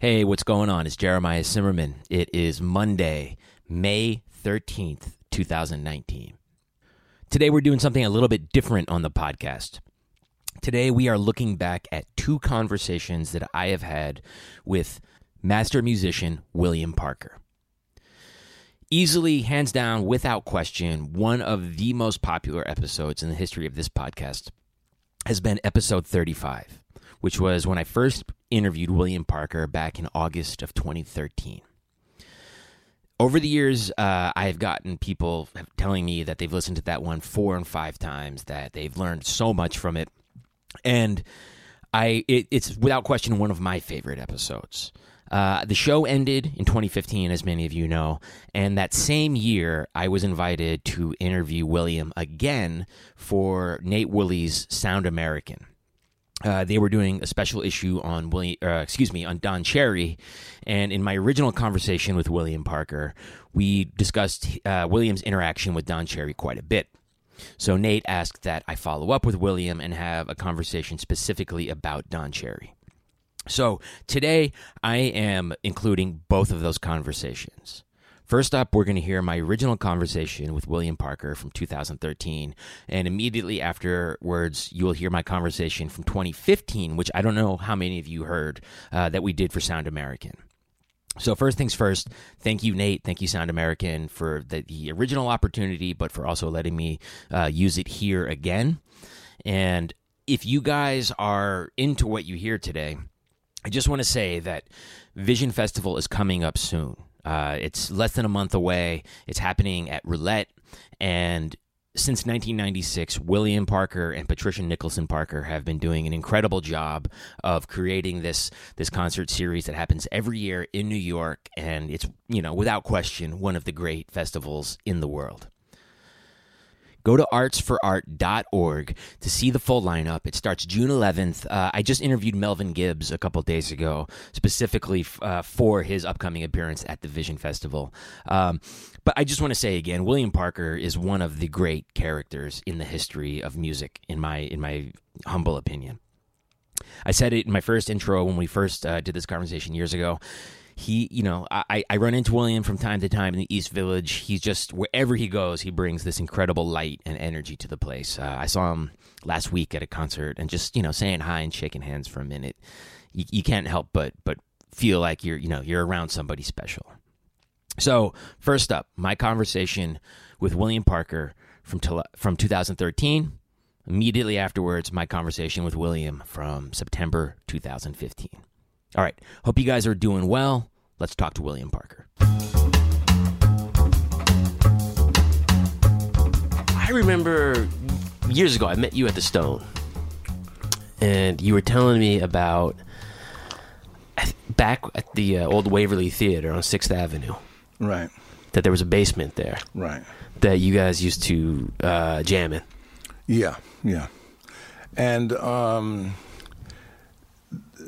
Hey, what's going on? It's Jeremiah Zimmerman. It is Monday, May 13th, 2019. Today, we're doing something a little bit different on the podcast. Today, we are looking back at two conversations that I have had with master musician William Parker. Easily, hands down, without question, one of the most popular episodes in the history of this podcast has been episode 35, which was when I first interviewed William Parker back in August of 2013. Over the years, uh, I've gotten people telling me that they've listened to that one four and five times, that they've learned so much from it, and I it, it's without question one of my favorite episodes. Uh, the show ended in 2015, as many of you know, and that same year, I was invited to interview William again for Nate Wooley's Sound American. Uh, they were doing a special issue on William, uh, excuse me, on Don Cherry, and in my original conversation with William Parker, we discussed uh, William's interaction with Don Cherry quite a bit. So Nate asked that I follow up with William and have a conversation specifically about Don Cherry. So today I am including both of those conversations. First up, we're going to hear my original conversation with William Parker from 2013. And immediately afterwards, you will hear my conversation from 2015, which I don't know how many of you heard uh, that we did for Sound American. So, first things first, thank you, Nate. Thank you, Sound American, for the, the original opportunity, but for also letting me uh, use it here again. And if you guys are into what you hear today, I just want to say that Vision Festival is coming up soon. Uh, it's less than a month away. It's happening at Roulette. And since 1996, William Parker and Patricia Nicholson Parker have been doing an incredible job of creating this this concert series that happens every year in New York, and it's you know without question one of the great festivals in the world. Go to artsforart.org to see the full lineup. It starts June 11th. Uh, I just interviewed Melvin Gibbs a couple days ago, specifically f- uh, for his upcoming appearance at the Vision Festival. Um, but I just want to say again, William Parker is one of the great characters in the history of music, in my in my humble opinion. I said it in my first intro when we first uh, did this conversation years ago he, you know, I, I run into William from time to time in the East Village. He's just wherever he goes, he brings this incredible light and energy to the place. Uh, I saw him last week at a concert, and just you know, saying hi and shaking hands for a minute, you, you can't help but but feel like you're you know you're around somebody special. So first up, my conversation with William Parker from from 2013. Immediately afterwards, my conversation with William from September 2015. All right. Hope you guys are doing well. Let's talk to William Parker. I remember years ago, I met you at the Stone, and you were telling me about back at the uh, old Waverly Theater on Sixth Avenue. Right. That there was a basement there. Right. That you guys used to uh, jam in. Yeah, yeah. And um,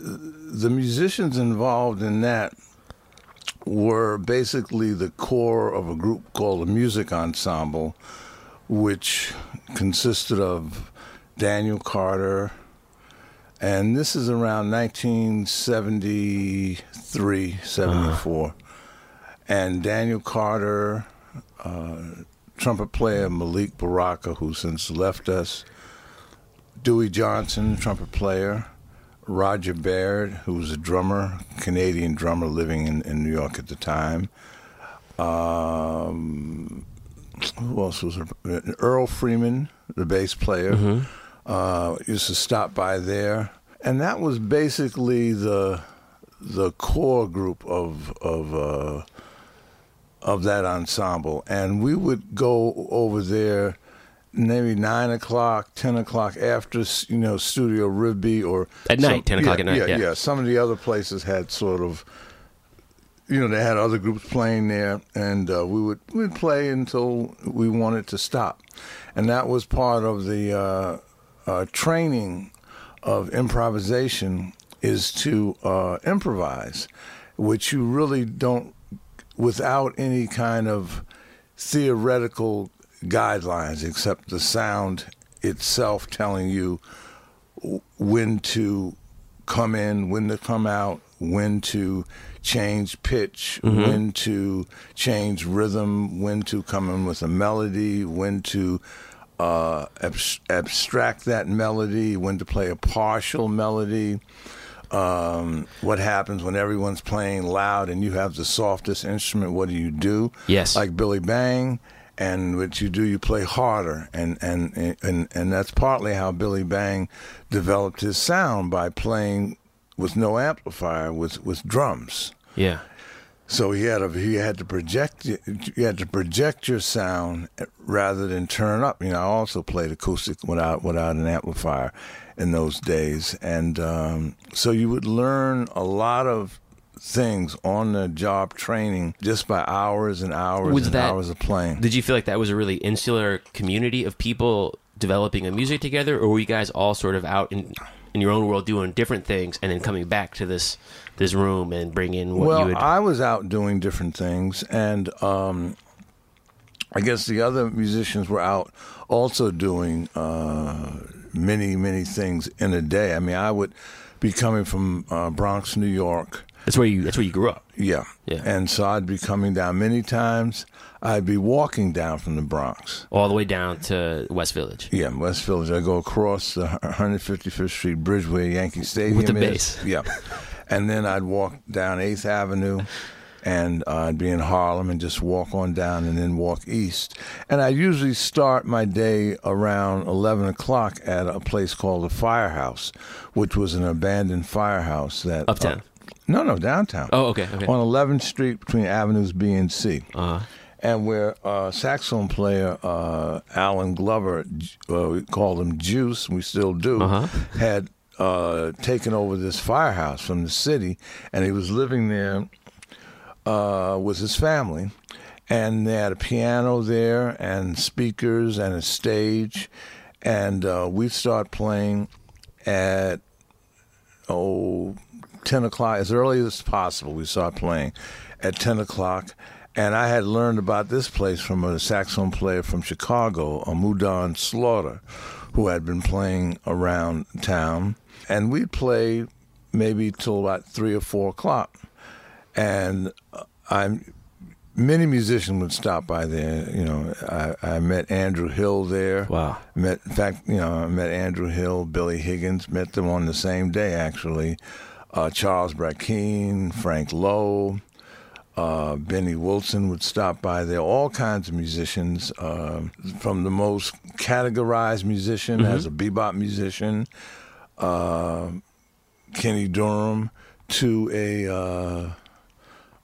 the musicians involved in that were basically the core of a group called a music ensemble, which consisted of Daniel Carter, and this is around 1973, 74. Uh-huh. And Daniel Carter, uh, trumpet player Malik Baraka, who since left us, Dewey Johnson, trumpet player, Roger Baird, who was a drummer, Canadian drummer living in, in New York at the time. Um, who else was there? Earl Freeman, the bass player, mm-hmm. uh, used to stop by there, and that was basically the the core group of of uh, of that ensemble. And we would go over there maybe nine o'clock, ten o'clock after you know Studio Rivbea or at night, some, ten o'clock yeah, at night. Yeah, yeah, yeah. Some of the other places had sort of, you know, they had other groups playing there, and uh, we would we'd play until we wanted to stop, and that was part of the uh, uh, training of improvisation is to uh, improvise, which you really don't without any kind of theoretical guidelines except the sound itself telling you when to come in, when to come out, when to change pitch, Mm-hmm. when to change rhythm, when to come in with a melody, when to uh, abs- abstract that melody, when to play a partial melody. Um, what happens when everyone's playing loud and you have the softest instrument? What do you do? Yes. like Billy Bang, and what you do, you play harder, and and and and that's partly how Billy Bang developed his sound by playing with no amplifier, with with drums. Yeah. So he had a he had to project you had to project your sound rather than turn up. You know, I also played acoustic without without an amplifier in those days, and um, so you would learn a lot of things on the job training just by hours and hours Was and that- hours of playing. Did you feel like that was a really insular community of people developing a music together, or were you guys all sort of out in in your own world doing different things, and then coming back to this this room and bringing what well, you would? I was out doing different things, and um, I guess the other musicians were out also doing uh, many, many things in a day. I mean, I would be coming from uh, Bronx, New York. That's where you that's where you grew up. Yeah. Yeah. And so I'd be coming down many times. I'd be walking down from the Bronx. all the way down to West Village. Yeah, West Village. I go across the 155th Street Bridge where Yankee Stadium With the is. base. Yeah. And then I'd walk down 8th Avenue and uh, I'd be in Harlem and just walk on down and then walk east. And I usually start my day around 11 o'clock at a place called the Firehouse, which was an abandoned firehouse that. Uptown? uh, no, no, downtown. Oh, okay, okay. On 11th Street between Avenues B and C Uh, and where uh, saxophone player uh, Alan Glover, uh, we called him Juice, we still do, Uh-huh. had uh, taken over this firehouse from the city, and he was living there uh, with his family. And they had a piano there, and speakers, and a stage, and uh, we'd start playing at oh, 10 o'clock, as early as possible, we start playing at 10 o'clock. And I had learned about this place from a saxophone player from Chicago, a Mudon Slaughter, who had been playing around town. And we'd play maybe till about 3 or 4 o'clock. And uh, I'm many musicians would stop by there. You know, I, I met Andrew Hill there. Wow. Met, in fact, you know, I met Andrew Hill, Billy Higgins. Met them on the same day, actually. Uh, Charles Brackeen, Frank Lowe, uh, Benny Wilson would stop by there. All kinds of musicians, uh, from the most categorized musician as a bebop musician, uh, Kenny Dorham, to a uh,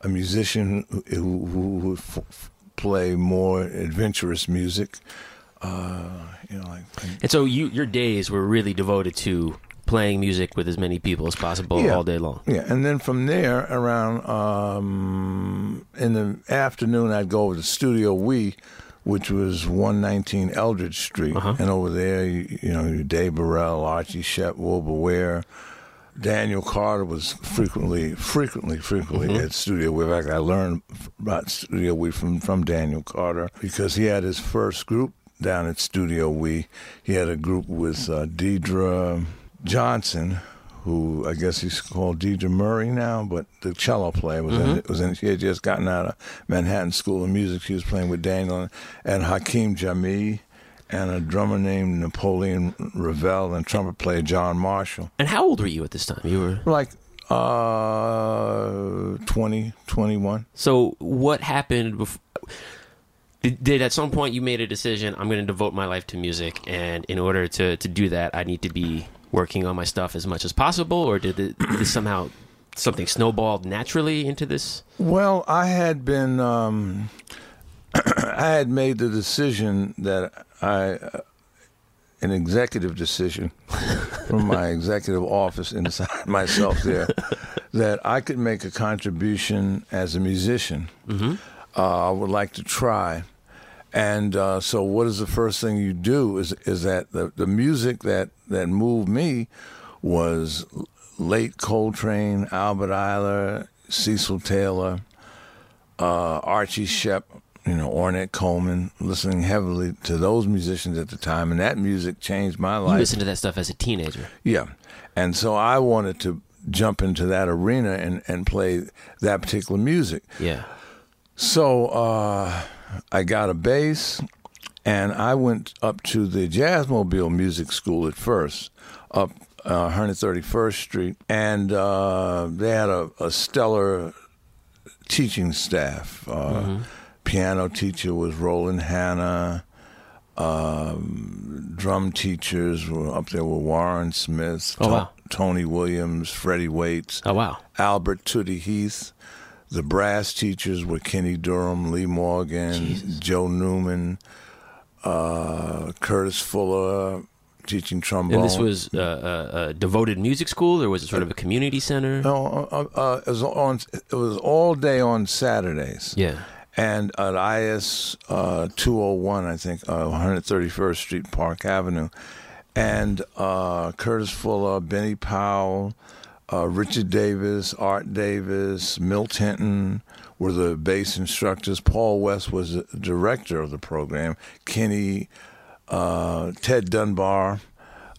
a musician who, who, who would f- f- play more adventurous music. Uh, you know, like and so you your days were really devoted to playing music with as many people as possible Yeah. all day long. yeah. And then from there, around um, in the afternoon, I'd go over to Studio We, which was 119 Eldridge Street, Uh-huh. and over there, you, you know, Dave Burrell, Archie Shepp, Wilbur Ware. Daniel Carter was frequently, frequently, frequently Mm-hmm. at Studio We. In fact, I learned about Studio We from, from Daniel Carter because he had his first group down at Studio We. He had a group with uh, Deidre Johnson, who I guess he's called Deidre Murray now, but the cello player was in. Was in. She had just gotten out of Manhattan School of Music. She was playing with Daniel and Hakim Jami. And a drummer named Napoleon Ravel and trumpet player John Marshall And how old were you at this time? You were like uh 20 21 So what happened before? Did, did at some point you made a decision? I'm going to devote my life to music, and in order to to do that, I need to be working on my stuff as much as possible, or did it did somehow something snowballed naturally into this? well i had been um i had made the decision that i uh, an executive decision from my executive office inside myself there that i could make a contribution as a musician uh, i would like to try and uh, so what is the first thing you do is is that the, the music that, that moved me was late Coltrane, Albert Ayler, Cecil Taylor, uh, Archie Shepp, you know, Ornette Coleman, listening heavily to those musicians at the time, and that music changed my life. You listened to that stuff as a teenager. Yeah. And so I wanted to jump into that arena and, and play that particular music. Yeah. So uh, I got a bass, and I went up to the Jazzmobile Music School at first, up uh, 131st Street, and uh, they had a, a stellar teaching staff. Uh, Piano teacher was Roland Hanna. Um, drum teachers were up there were Warren Smith, Oh, wow. Tony Williams, Freddie Waits. Oh wow. Albert Tootie Heath. The brass teachers were Kenny Dorham, Lee Morgan, Joe Newman, uh, Curtis Fuller, teaching trombone. And this was uh, a, a devoted music school, or was it sort of a community center? no, uh, uh, it was on. It was all day on Saturdays. Yeah. And at IS uh, 201, I think, uh, 131st Street, Park Avenue. And uh, Curtis Fuller, Benny Powell, uh, Richard Davis, Art Davis, Milt Hinton were the bass instructors. Paul West was the director of the program. Kenny, uh, Ted Dunbar,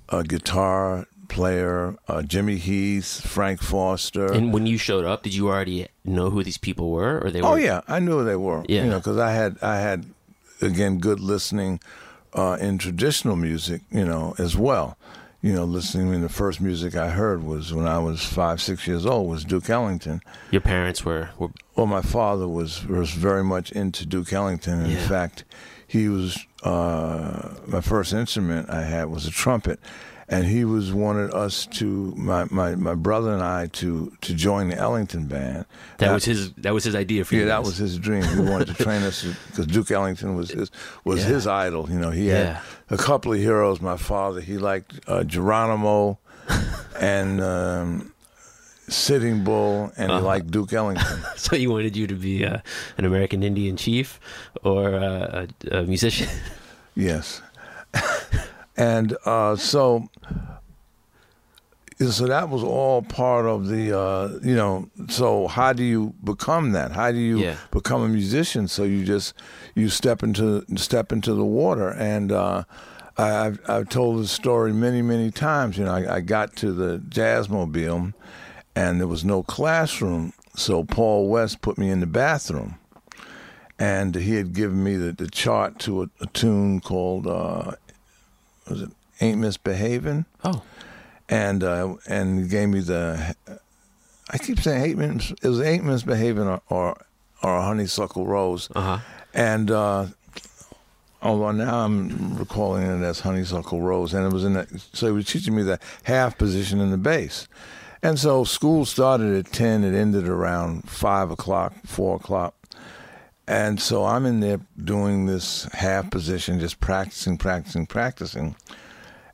a guitar player, uh, Jimmy Heath, Frank Foster. And when you showed up, did you already know who these people were, or they were? Oh yeah, I knew who they were. Yeah. you know, because I had I had again good listening uh, in traditional music, you know, as well. You know, listening. I mean, the first music I heard was when I was five, six years old. Was Duke Ellington. Your parents were. were Well, my father was was very much into Duke Ellington. In Yeah. fact, he was uh, my first instrument I had was a trumpet, and he was wanted us to my, my, my brother and I to to join the Ellington band. that was his. That was his idea for you. Yeah, that was his dream. He wanted to train us because Duke Ellington was his was Yeah. his idol. You know, he Yeah. had a couple of heroes. My father, he liked uh, Geronimo and um, Sitting Bull, and Uh-huh. he liked Duke Ellington. So he wanted you to be uh, an American Indian chief or uh, a, a musician. Yes. and uh, so, so that was all part of the, uh, you know. So how do you become that? How do you Yeah. become a musician? So you just you step into step into the water, and uh, I, I've I've told this story many many times. You know, I, I got to the Jazzmobile, and there was no classroom, so Paul West put me in the bathroom and he had given me the, the chart to a, a tune called uh, was it Ain't Misbehaving, Oh, and uh, and gave me the I keep saying Ain't Mis- it was Ain't Misbehaving or or, or Honeysuckle Rose, uh huh. and uh, although now I'm recalling it as Honeysuckle Rose, and it was in that so he was teaching me the half position in the bass. And so school started at ten, it ended around five o'clock, four o'clock. And so I'm in there doing this half position, just practicing, practicing, practicing.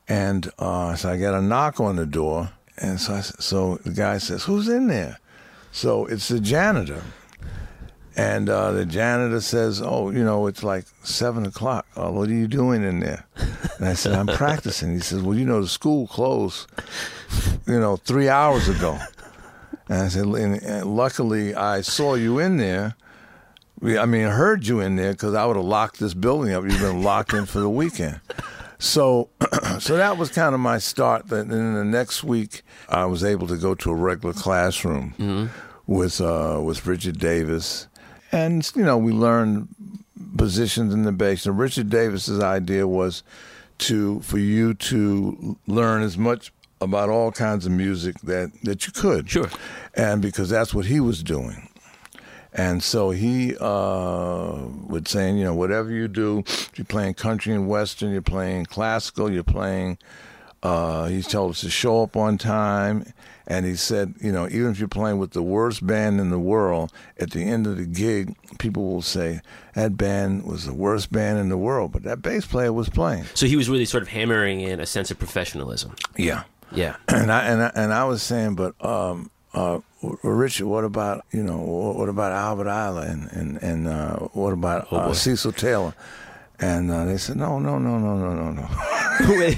And uh, so I get a knock on the door, and so I, so the guy says, "Who's in there?" So it's the janitor, and uh, the janitor says, "Oh, you know, it's like seven o'clock. Oh, what are you doing in there?" And I said, "I'm practicing." He says, "Well, you know, the school closed, you know, three hours ago." And I said, and, and luckily I saw you in there. We- I mean, I heard you in there because I would have locked this building up. You've been locked in for the weekend. So, so that was kind of my start. Then then the next week, I was able to go to a regular classroom with uh, with Richard Davis, and you know we learned positions in the bass. And Richard Davis's idea was to for you to learn as much about all kinds of music that that you could. Sure. And because that's what he was doing. And so he uh, would saying, you know, whatever you do, you're playing country and western, you're playing classical, you're playing. Uh, he told us to show up on time, and he said, you know, even if you're playing with the worst band in the world, at the end of the gig, people will say that band was the worst band in the world, but that bass player was playing. So he was really sort of hammering in a sense of professionalism. Yeah. Yeah. and I and I, and I was saying, but um, uh, Richard, what about you know what, what about Albert Ayler and and and uh, what about Oh, uh. Cecil Taylor? And uh, they said, no, no, no, no, no, no, no. Wait,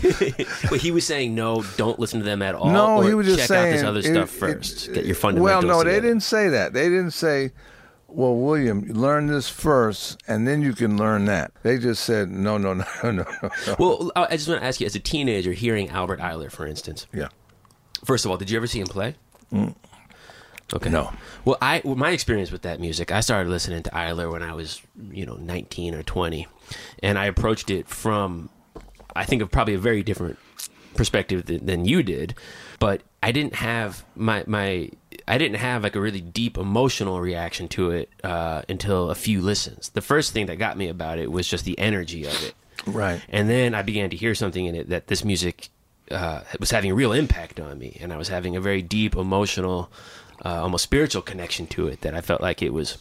he was saying no, don't listen to them at all. no, he was just check saying out this other it- stuff it- first. Get your fundamentals. Well, no, they didn't say that. They didn't say, well, William, learn this first, and then you can learn that. They just said, no, no, no, no, no. no. Well, I just want to ask you, as a teenager, hearing Albert Ayler, for instance. yeah. First of all, did you ever see him play? Okay. No. Well, I well, my experience with that music, I started listening to Ayler when I was, you know, 19 or 20, and I approached it from, I think of probably a very different perspective than, than you did, but I didn't have my my I didn't have like a really deep emotional reaction to it uh, until a few listens. The first thing that got me about it was just the energy of it. Right. And then I began to hear something in it that this music uh, was having a real impact on me, and I was having a very deep emotional, uh, almost spiritual connection to it that I felt like it was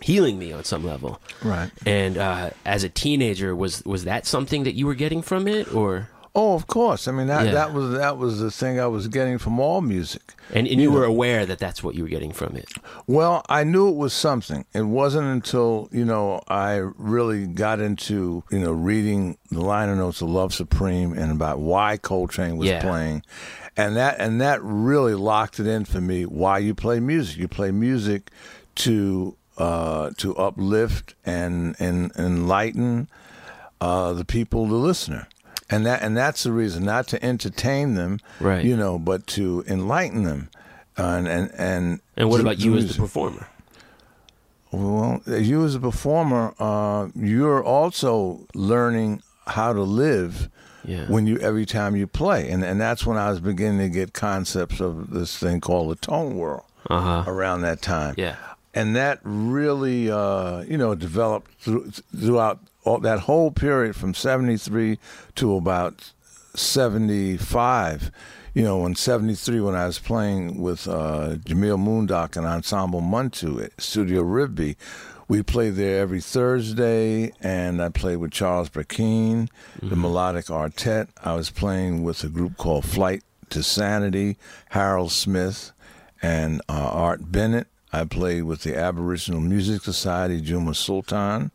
healing me on some level. Right. And uh, as a teenager, was was that something that you were getting from it, or Oh, of course. I mean that Yeah. that was that was the thing I was getting from all music. and, and you were aware that that's what you were getting from it? Well, I knew it was something. It wasn't until, you know, I really got into, you know, reading the liner notes of Love Supreme and about why Coltrane was Yeah. playing. And that and that really locked it in for me why you play music. You play music to uh to uplift and and enlighten uh the people, the listener. And that and that's the reason, not to entertain them, Right. you know, but to enlighten them. and and and And what about you as the performer? Well, you as a performer, uh, you're also learning how to live Yeah. when you every time you play, and and that's when I was beginning to get concepts of this thing called the tone world Uh huh. around that time. Yeah. and that really, uh, you know, developed through, throughout all, that whole period from '73 to about '75. You know, in '73 when I was playing with uh, Jemeel Moondoc and Ensemble Muntu at Studio Rivbea, we played there every Thursday, and I played with Charles Brackeen, the melodic quartet. I was playing with a group called Flight to Sanity, Harold Smith, and uh, Art Bennett. I played with the Aboriginal Music Society, Juma Sultan.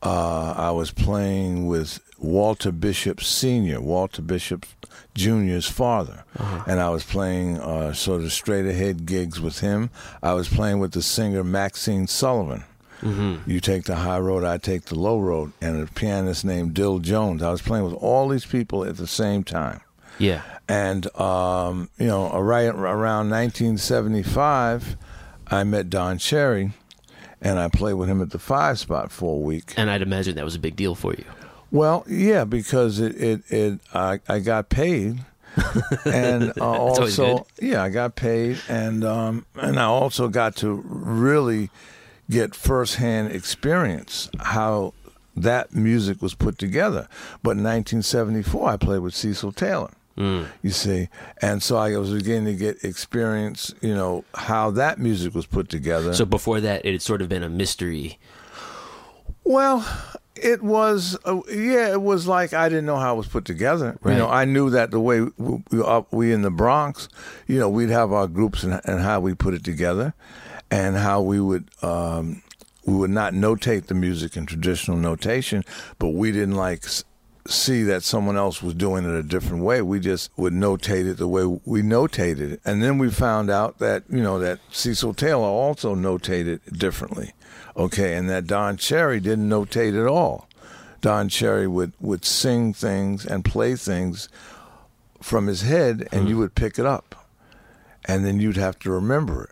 Uh, I was playing with Walter Bishop Sr., Walter Bishop Jr.'s father. And I was playing uh, sort of straight ahead gigs with him. I was playing with the singer Maxine Sullivan. You take the high road, I take the low road. And a pianist named Dill Jones. I was playing with all these people at the same time. Yeah. And um, you know, right around 1975, I met Don Cherry, and I played with him at the Five Spot for a week. And I'd imagine that was a big deal for you. Well, yeah, because it it, it I, I got paid, and uh, also yeah, I got paid, and um, and I also got to really get firsthand experience how that music was put together. But in 1974, I played with Cecil Taylor. You see, and so I was beginning to get experience, you know, how that music was put together. So before that, it had sort of been a mystery. Well, it was, uh, yeah, it was like I didn't know how it was put together. Right. You know, I knew that the way we, we, we in the Bronx, you know, we'd have our groups and, and how we put it together, and how we would. Um, we would not notate the music in traditional notation, but we didn't like see that someone else was doing it a different way. We just would notate it the way we notated it. And then we found out that, you know, that Cecil Taylor also notated differently. Okay, and that Don Cherry didn't notate at all. Don Cherry would, would sing things and play things from his head, and you would pick it up. And then you'd have to remember it.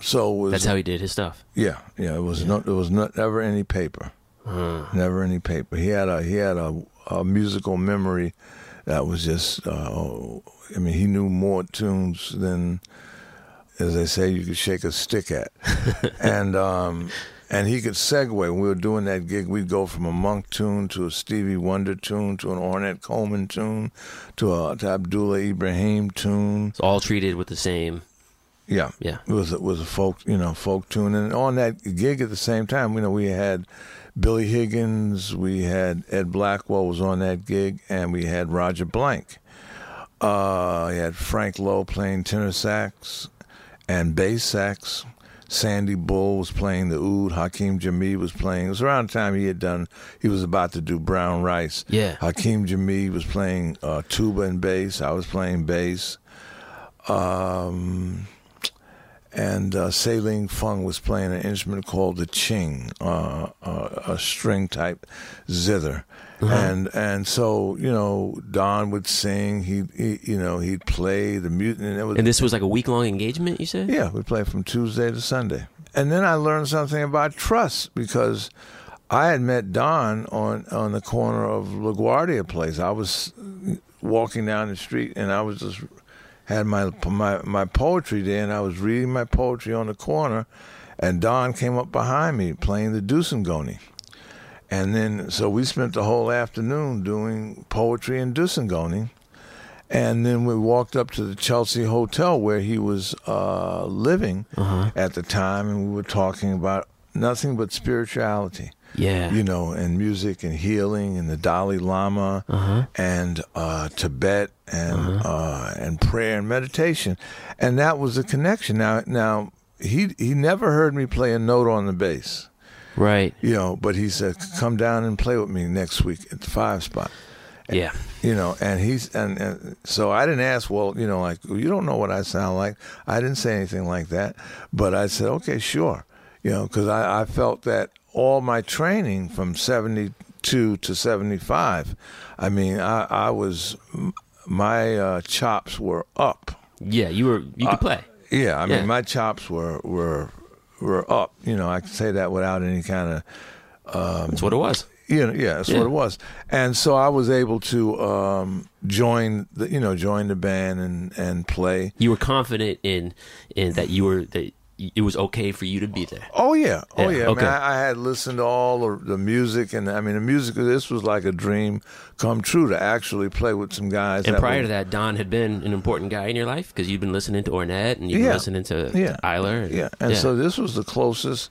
So was That's how he did his stuff. yeah, yeah. It was no, there was not never any paper, never any paper. He had a he had a, a musical memory that was just. Uh, I mean, he knew more tunes than, as they say, you could shake a stick at, and um, and he could segue. When we were doing that gig, we'd go from a Monk tune to a Stevie Wonder tune to an Ornette Coleman tune to a to Abdullah Ibrahim tune. It's all treated with the same. Yeah, Yeah. It was it was a folk, you know, folk tune, and on that gig at the same time, you know, we had Billy Higgins, we had Ed Blackwell was on that gig, and we had Roger Blank. Uh, he had Frank Lowe playing tenor sax and bass sax. Sandy Bull was playing the oud. Hakeem Jamid was playing. It was around the time he had done. He was about to do Brown Rice. Yeah. Hakeem Jamid was playing uh, tuba and bass. I was playing bass. Um, and uh, Sailing Fung was playing an instrument called the ching, uh, uh, a string type zither. And and so you know Don would sing. He, he you know he'd play the mute, and it was And this was like a week long engagement, you said? yeah, we play from Tuesday to Sunday. And then I learned something about trust because I had met Don on, on the corner of LaGuardia Place. I was walking down the street and I was just had my my my poetry there and I was reading my poetry on the corner and Don came up behind me playing the doussn'gouni. And then so we spent the whole afternoon doing poetry and doussn'gouni. And then we walked up to the Chelsea Hotel where he was uh, living at the time, and we were talking about nothing but spirituality, Yeah. you know, and music and healing and the Dalai Lama and uh, Tibet and uh, and prayer and meditation, and that was the connection. Now, now he he never heard me play a note on the bass, right. you know, but he said, "Come down and play with me next week at the five spot." Yeah. you know and he's and, and so i didn't ask well you know like you don't know what i sound like i didn't say anything like that but i said okay sure you know because I, I felt that all my training from 72 to 75 i mean i, I was my uh, chops were up Yeah, you were you could play. yeah i mean Yeah. my chops were were were up you know i can say that without any kind of That's what it was. you know, yeah, that's Yeah. what it was. And so I was able to um, join the, you know, join the band and and play. You were confident in in that you were that it was okay for you to be there. Oh yeah, oh Yeah, yeah. okay. I, mean, I, I had listened to all the, the music, and I mean, the music. of This was like a dream come true to actually play with some guys. And prior were- to that, Don had been an important guy in your life because you'd been listening to Ornette and you'd Yeah. been listening to, Yeah. to Ayler. And, yeah, and so this was the closest.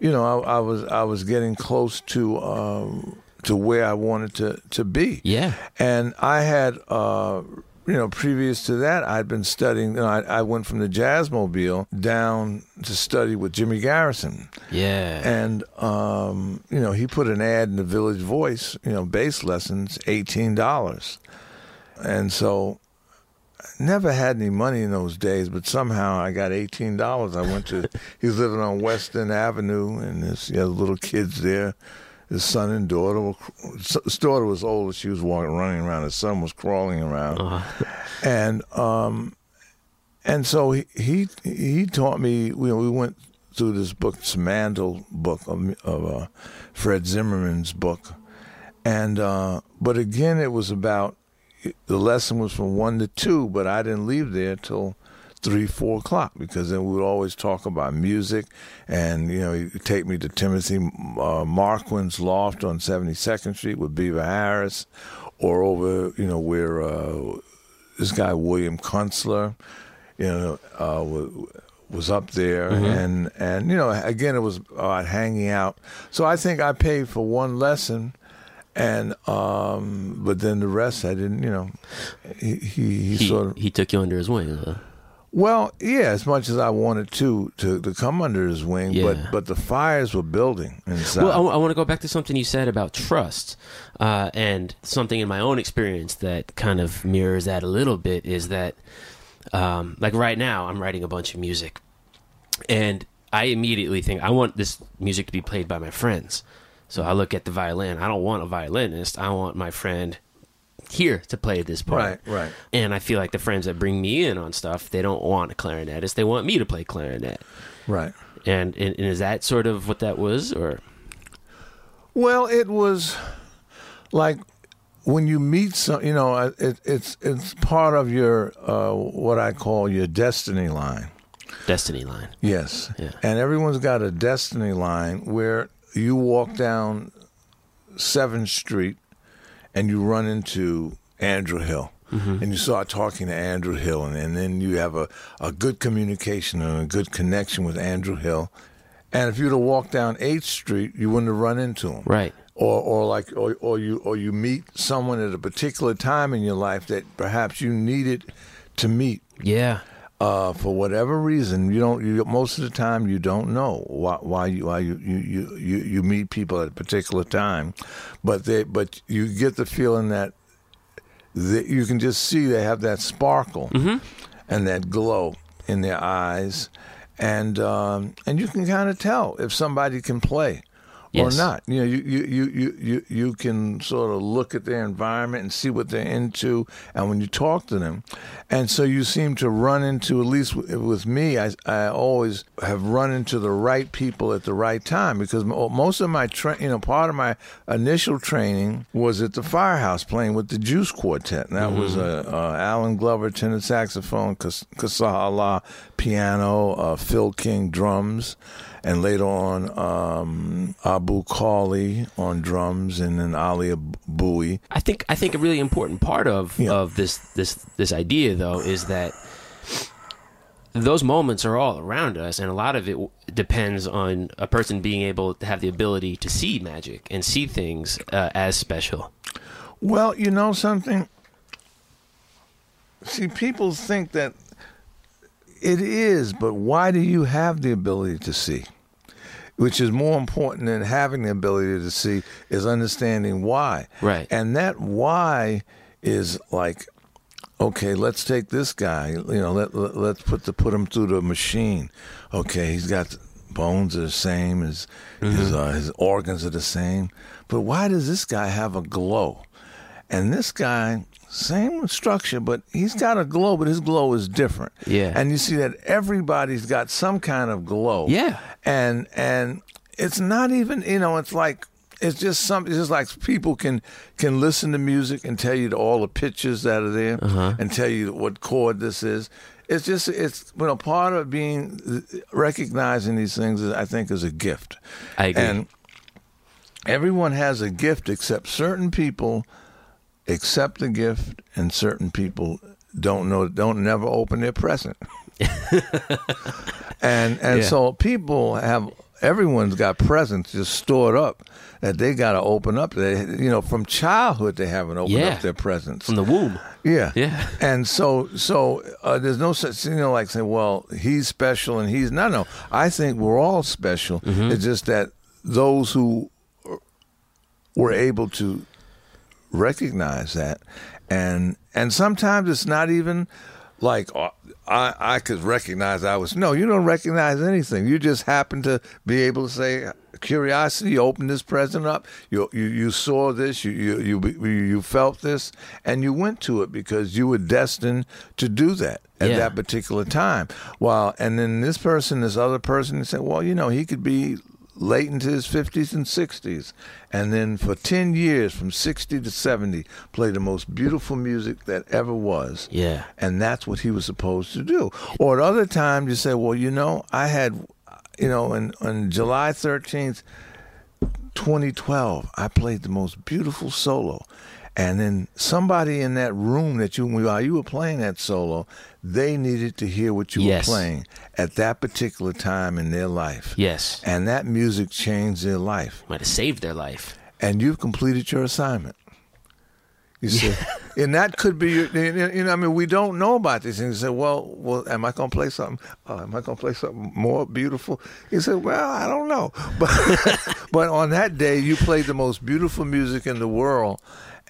You know, I, I was I was getting close to um, to where I wanted to to be. yeah, And I had, uh, you know, previous to that, I'd been studying. You know, I, I went from the Jazzmobile down to study with Jimmy Garrison, yeah, and um, you know, he put an ad in the Village Voice. You know, bass lessons, eighteen dollars, and so. I Never had any money in those days, but somehow I got eighteen dollars. I went to. he was living on Weston Avenue, and his he had little kids there his son and daughter were his daughter was older she was walking running around his son was crawling around Uh-huh. and um and so he he, he taught me we, we went through this book this mandel book of, of uh, fred zimmermann's book and uh but again it was about the lesson was from one to two but i didn't leave there till three, four o'clock because then we would always talk about music, and you know, he'd take me to Timothy uh, Marquin's loft on Seventy Second Street with Beaver Harris, or over you know where uh, this guy William Kunstler, you know, uh, was, was up there, and and you know, again, it was about hanging out. So I think I paid for one lesson and um but then the rest I didn't you know he he, he, he, sort of he took you under his wing. Huh? Well, yeah, as much as I wanted to to, to come under his wing, Yeah. but but the fires were building inside. Well, I, want to go back to something you said about trust, uh, and something in my own experience that kind of mirrors that a little bit is that, um, like right now, I'm writing a bunch of music, and I immediately think I want this music to be played by my friends. So I look at the violin. I don't want a violinist. I want my friend here to play this part. Right, right. And I feel like the friends that bring me in on stuff, they don't want a clarinetist. They want me to play clarinet. right. And, and, and is that sort of what that was, or Well, it was like when you meet some, you know, it, it's it's part of your uh, what I call your destiny line. Destiny Line? Yes. Yeah. And everyone's got a destiny line where you walk down Seventh Street and you run into Andrew Hill. Mm-hmm. And you start talking to Andrew Hill, and, and then you have a, a good communication and a good connection with Andrew Hill. And if you'd have walked down Eighth Street, you wouldn't have run into him Right. or or like or, or you or you meet someone at a particular time in your life that perhaps you needed to meet Yeah. Uh, for whatever reason you don't you most of the time you don't know why why you why you you, you, you meet people at a particular time but they but you get the feeling that that you can just see they have that sparkle and that glow in their eyes. And um, and you can kind of tell if somebody can play Yes. or not. You know, you, you, you, you, you, can sort of look at their environment and see what they're into, and when you talk to them, and so you seem to run into at least with, me, I, I always have run into the right people at the right time because most of my tra- you know part of my initial training was at the firehouse playing with the Juice Quartet, and that was uh, uh, Alan Glover tenor saxophone, Kas- Kasahala piano, uh, Phil King drums and later on um, Abu Khali on drums, and then Ali Bowie. I think I think a really important part of Yeah. of this this this idea though is that those moments are all around us, and a lot of it depends on a person being able to have the ability to see magic and see things uh, as special. Well, you know something. See, people think that it is, but why do you have the ability to see? Which is more important than having the ability to see is understanding why. Right. And that why is like, okay, let's take this guy. You know, let, let let's put the put him through the machine. Okay, he's got bones are the same. His his uh, his organs are the same. But why does this guy have a glow? And this guy, same structure, but he's got a glow, but his glow is different. Yeah. And you see that everybody's got some kind of glow. Yeah. And and it's not even you know it's like it's just something. It's just like people can can listen to music and tell you all the pitches that are there Uh-huh. and tell you what chord this is. It's just it's you know part of being recognizing these things. Is, I think is a gift. I agree. And everyone has a gift except certain people accept the gift and certain people don't know don't never open their present and and Yeah. so people have everyone's got presents just stored up that they got to open up they you know from childhood they haven't opened Yeah. up their presents From the womb. yeah. Yeah. And so, so uh, there's no such you know like saying, well, he's special and he's no, no. I think we're all special. Mm-hmm. It's just that those who were able to recognize that, and and sometimes it's not even like uh, I I could recognize I was no, you don't recognize anything. You just happen to be able to say curiosity opened this present up. You you, you saw this, you, you you you felt this, and you went to it because you were destined to do that at Yeah. that particular time. Well, and then this person, this other person, said, well, you know, he could be late into his 50s and 60s and then for 10 years from 60 to 70 play the most beautiful music that ever was. Yeah. and that's what he was supposed to do. Or at other times you say well you know i had you know on, on july 13th 2012 i played the most beautiful solo and then somebody in that room that you while you were playing that solo they needed to hear what you Yes. were playing at that particular time in their life. Yes. and that music changed their life. Might have saved their life. and you've completed your assignment. You see and that could be your you know i mean we don't know about these things you say well well am i going to play something uh, am i going to play something more beautiful? He said well i don't know. But but on that day you played the most beautiful music in the world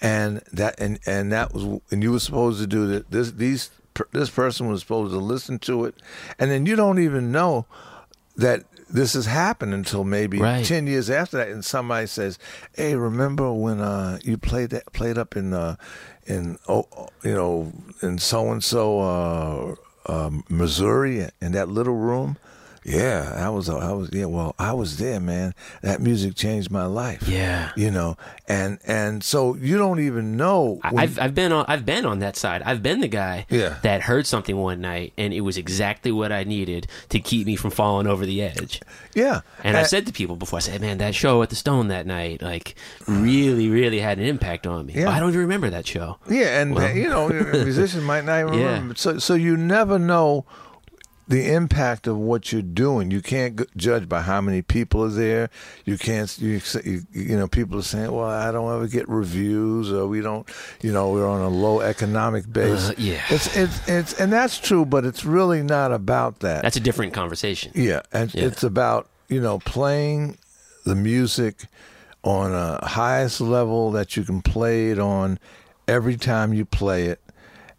and that and and that was and you were supposed to do that this these this person was supposed to listen to it. And then you don't even know that this has happened until maybe Right. 10 years after that. And somebody says hey remember when uh, you played that played up in uh, in oh, you know in so and so Missouri in that little room yeah I was I was yeah well I was there man that music changed my life Yeah. you know and and so you don't even know I- I've I've been on I've been on that side. I've been the guy Yeah. that heard something one night and it was exactly what I needed to keep me from falling over the edge. yeah And I've said to people before, I said, "Man, that show at the Stone that night, like, really, really had an impact on me." Yeah. I don't even remember that show. Yeah, and Well- you know, musicians might not even Yeah. remember. So, so you never know the impact of what you're doing. You can't judge by how many people are there. You can't. You, you know, people are saying, "Well, I don't ever get reviews, or we don't." You know, we're on a low economic base. Uh, yeah. it's it's it's, and that's true, but it's really not about that. That's a different conversation. Yeah, and Yeah. it's about you know playing the music on a highest level that you can play it on every time you play it,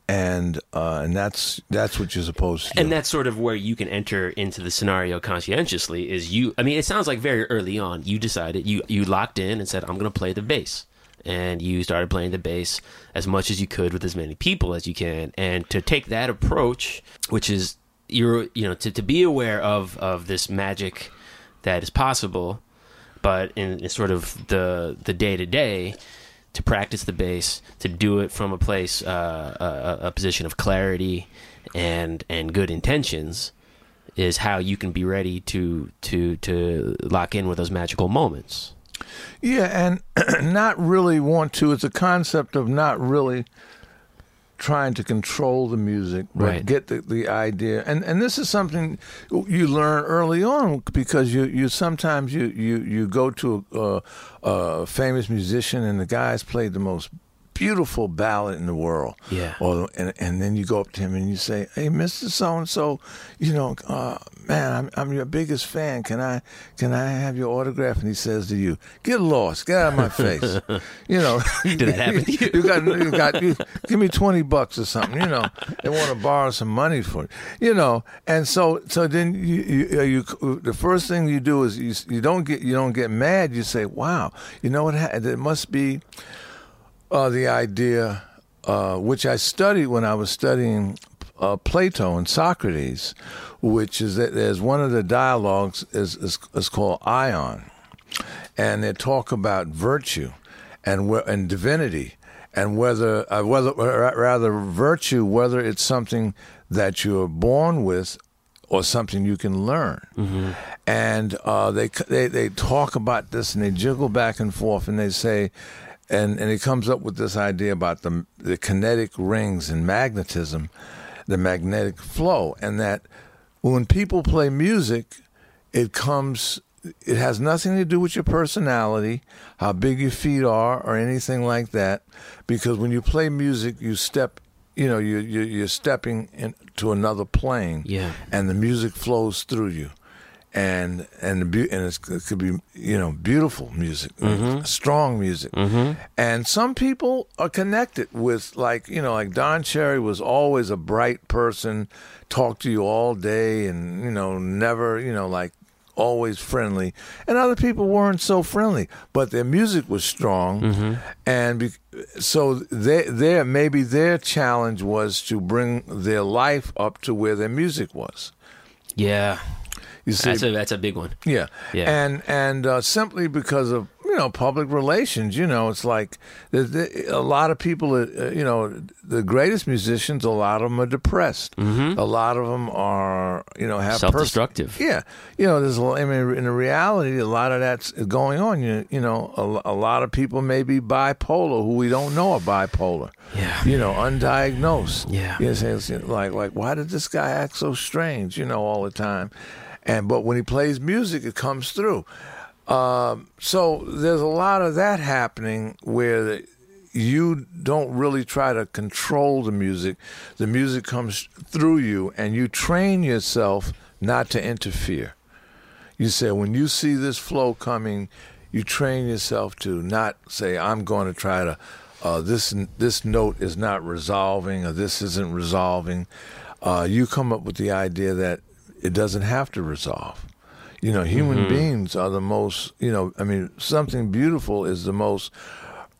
and uh, and that's that's what you're supposed to do. And that's sort of where you can enter into the scenario conscientiously. Is you? I mean, it sounds like very early on you decided you you locked in and said I'm going to play the bass, and you started playing the bass as much as you could with as many people as you can, and to take that approach, which is you're you know to, to be aware of of this magic that is possible, but in, in sort of the the day to day to practice the bass, to do it from a place, uh, a, a position of clarity and and good intentions, is how you can be ready to to to lock in with those magical moments. Yeah, and not really want to. It's a concept of not really trying to control the music, but Right. get the, the idea. And and this is something you learn early on because you, you sometimes you, you, you go to a, a famous musician and the guy's played the most beautiful ballad in the world. Yeah. Or and and then you go up to him and you say, "Hey, Mister So and So, you know, uh, man, I'm I'm your biggest fan. Can I can I have your autograph?" And he says to you, "Get lost. Get out of my face." you know. Did that happen to you? you got you got you, give me 20 bucks or something, you know. They want to borrow some money for it. You know. And so so then you you, you the first thing you do is you you don't get you don't get mad, you say, "Wow, you know what ha- it must be uh, the idea, uh, which I studied when I was studying uh, Plato and Socrates, which is that there's one of the dialogues is, is, is called Ion, and they talk about virtue and and divinity and whether uh, whether or rather virtue whether it's something that you're born with or something you can learn. And uh, they, they they talk about this and they jiggle back and forth and they say, and and he comes up with this idea about the the kinetic rings and magnetism, the magnetic flow, and that when people play music, it comes. It has nothing to do with your personality, how big your feet are, or anything like that. Because when you play music, you step, you know, you, you you're stepping into another plane, Yeah. and the music flows through you, and and the and it's, it could be you know beautiful music, mm-hmm. strong music, mm-hmm. and some people are connected with like you know like Don Cherry was always a bright person, talked to you all day, and you know never you know like always friendly, and other people weren't so friendly, but their music was strong, mm-hmm. and be, so they, their maybe their challenge was to bring their life up to where their music was. Yeah, You see, that's a that's a big one. yeah, Yeah. and and uh, simply because of you know public relations, you know, it's like a lot of people, uh, you know, the greatest musicians, a lot of them are depressed. Mm-hmm. A lot of them are, you know, have pers- Self-destructive. yeah, you know, there's. I mean, in the reality, a lot of that's going on. You, you know, a, a lot of people may be bipolar who we don't know are bipolar. Yeah. You know, undiagnosed. Yeah. You know, like, like, why did this guy act so strange? You know, all the time. And but when he plays music, it comes through. Um, so there's a lot of that happening where you don't really try to control the music. The music comes through you, and you train yourself not to interfere. You say, when you see this flow coming, you train yourself to not say, I'm going to try to, uh, this, this note is not resolving or this isn't resolving. Uh, you come up with the idea that it doesn't have to resolve. You know, human beings are the most, you know, I mean, something beautiful is the most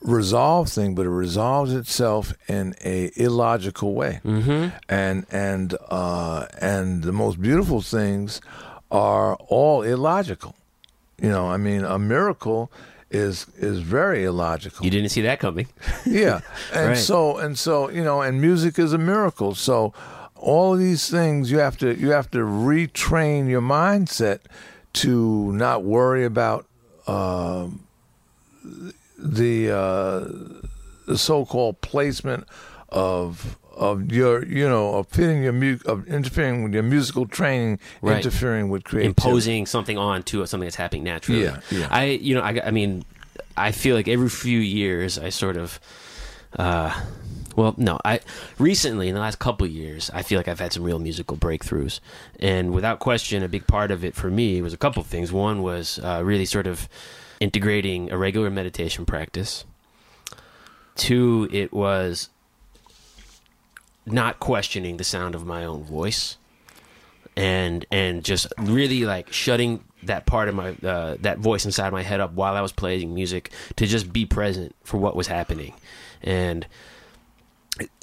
resolved thing, but it resolves itself in a illogical way. Mm-hmm. And and uh, and the most beautiful things are all illogical. You know, I mean, a miracle is is very illogical. You didn't see that coming. Yeah, and Right. so and so you know, and music is a miracle. So all of these things you have to you have to retrain your mindset to not worry about um, the uh, the so-called placement of of your you know of fitting your mu- of interfering with your musical training, Right. interfering with creativity. imposing something on to something that's happening naturally. Yeah, yeah. I, you know, I, I mean, I feel like every few years I sort of, uh, well, no, I recently in the last couple of years I feel like I've had some real musical breakthroughs, and without question, a big part of it for me was a couple of things. One was uh, really sort of integrating a regular meditation practice. Two, it was not questioning the sound of my own voice and and just really like shutting that part of my uh, that voice inside my head up while I was playing music to just be present for what was happening and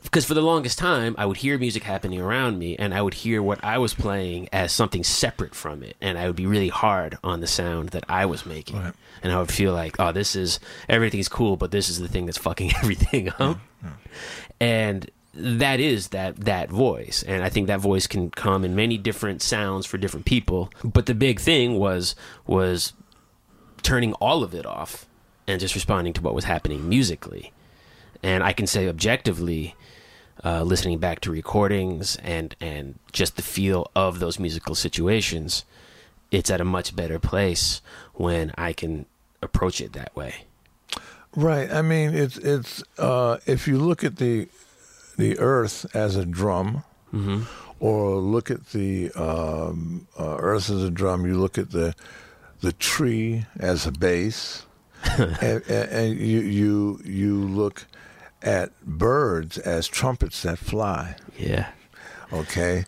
because for the longest time I would hear music happening around me and I would hear what I was playing as something separate from it and I would be really hard on the sound that I was making. Right. and I would feel like oh this is everything's cool but this is the thing that's fucking everything up. And that is that that voice. And i think that voice can come in many different sounds for different people. But the big thing was was turning all of it off and just responding to what was happening musically and i can say objectively uh, listening back to recordings and and just the feel of those musical situations it's at a much better place when i can approach it that way Right. I mean, it's it's uh, if you look at the the earth as a drum, or look at the um, uh, earth as a drum, you look at the the tree as a bass, and, and you you you look at birds as trumpets that fly. Yeah. Okay?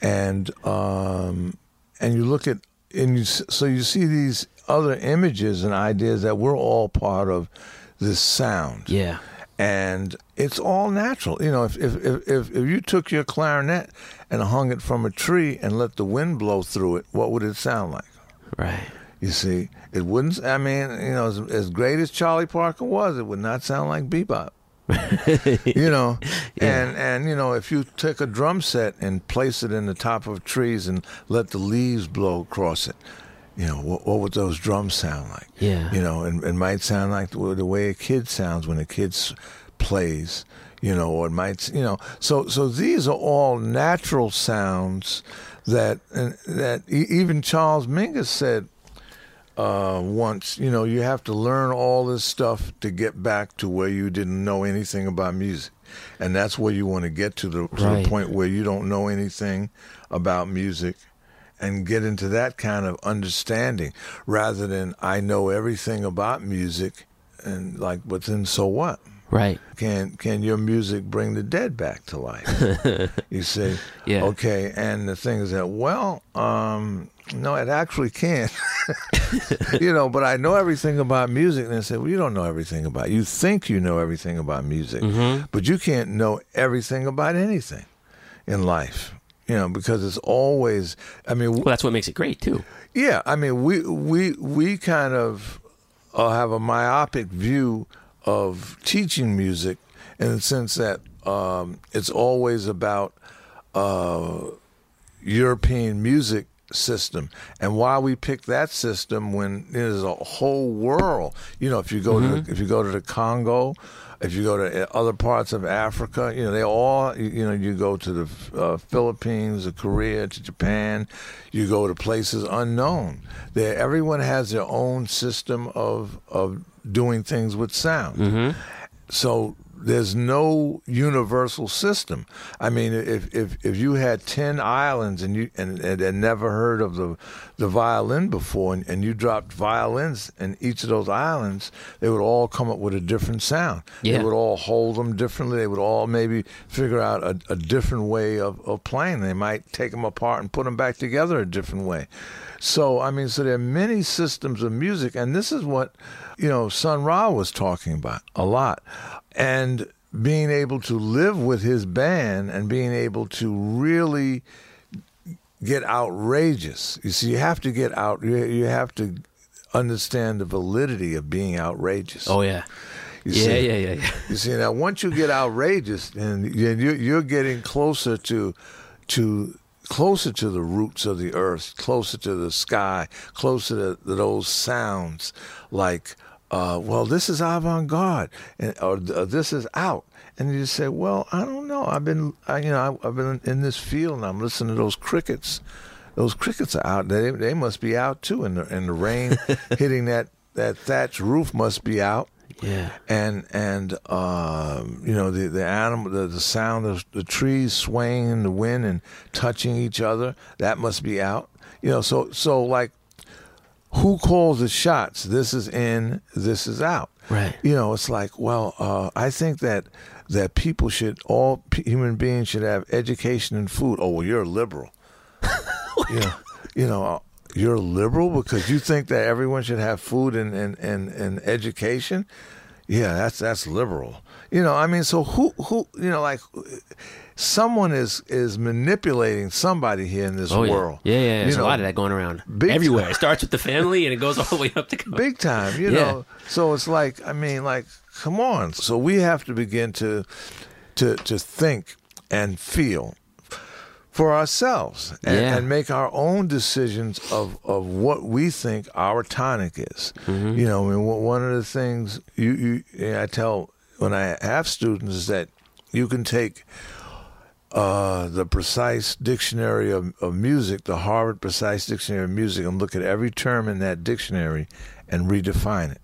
And um and you look at and you so you see these other images and ideas that we're all part of this sound. Yeah. And it's all natural. You know if if if if, if you took your clarinet and hung it from a tree and let the wind blow through it what would it sound like? Right. You see it wouldn't i mean you know as, as great as charlie parker was it would not sound like bebop you know and and you know if you take a drum set and place it in the top of trees and let the leaves blow across it you know what, what would those drums sound like? Yeah. you know and it might sound like the, the way a kid sounds when a kid plays you know or it might you know. So so these are all natural sounds that and that e- even charles mingus said uh, once. You know, you have to learn all this stuff to get back to where you didn't know anything about music, and that's where you want to get to the, to Right. the point where you don't know anything about music, and get into that kind of understanding rather than I know everything about music, and like, but then so what? right Can can your music bring the dead back to life? you see, Yeah. Okay, and the thing is that well, um, no, it actually can't. you know, but I know everything about music, and they say, well, you don't know everything about. You think you know everything about music, but you can't know everything about anything in life. You know, because it's always. I mean, well that's what makes it great too yeah, I mean, we we we kind of uh, have a myopic view of teaching music in the sense that um, it's always about uh, European music system, and why we pick that system when there's a whole world. You know, if you go to the, mm-hmm. if you go to the Congo. If you go to eh, other parts of Africa, you know they all. You know, you go to the uh, Philippines, to Korea, to Japan. You go to places unknown. There, everyone has their own system of of doing things with sound. Mm-hmm. So there's no universal system. I mean, if if if you had ten islands and you and, and, and never heard of the the violin before, and, and you dropped violins in each of those islands, they would all come up with a different sound. Yeah. They would all hold them differently. They would all maybe figure out a, a different way of, of playing. They might take them apart and put them back together a different way. So I mean, so there are many systems of music, and this is what you know Sun Ra was talking about a lot, and being able to live with his band and being able to really get outrageous. You see, you have to get out. You have to understand the validity of being outrageous. oh yeah You yeah, see? yeah yeah yeah You see, now once you get outrageous, and you- you're, getting closer to, to closer to the roots of the earth, closer to the sky, closer to, to those sounds, like, uh, well, this is avant-garde, or, or this is out. And you say, well, I don't know. I've been, I, you know, I, I've been in this field, and I'm listening to those crickets. Those crickets are out. They, they must be out too, and the, and the rain hitting that, that thatch roof must be out yeah and and um, you know the the animal the, the sound of the trees swaying in the wind and touching each other that must be out you know so so like who calls the shots? This is in, this is out. Right. You know, it's like, well, uh, I think that that people should all p- human beings should have education and food. Oh, well, you're a liberal. you know, you know, uh, you're a liberal because you think that everyone should have food and and, and, and education. Yeah, that's that's liberal. You know, I mean, so who who you know, like someone is is manipulating somebody here in this Oh, yeah. world. Yeah, yeah, yeah. There's a lot of that going around everywhere. time. It starts with the family and it goes all the way up to big time you Yeah. know so it's like i mean like come on so we have to begin to to to think and feel for ourselves and, Yeah. and make our own decisions of of what we think our tonic is Mm-hmm. you know I mean, one- one of the things you you i tell when i have students is that you can take uh, the precise dictionary of, of music, the Harvard precise dictionary of music, and look at every term in that dictionary and redefine it.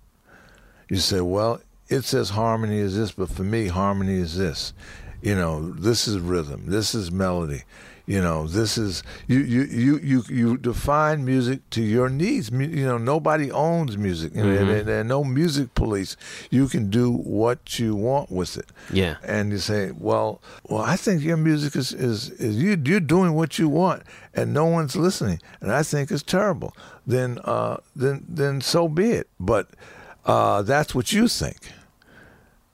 You say, well, it says harmony is this, but for me, harmony is this. You know, this is rhythm, this is melody. You know, this is you you you you, you define music to your needs. You know, nobody owns music. Know, there, there are no music police. You can do what you want with it Yeah. and you say, "Well, well, I think your music is is, is you you're doing what you want, and no one's listening, and I think it's terrible." Then, uh, then, then so be it. But uh, that's what you think.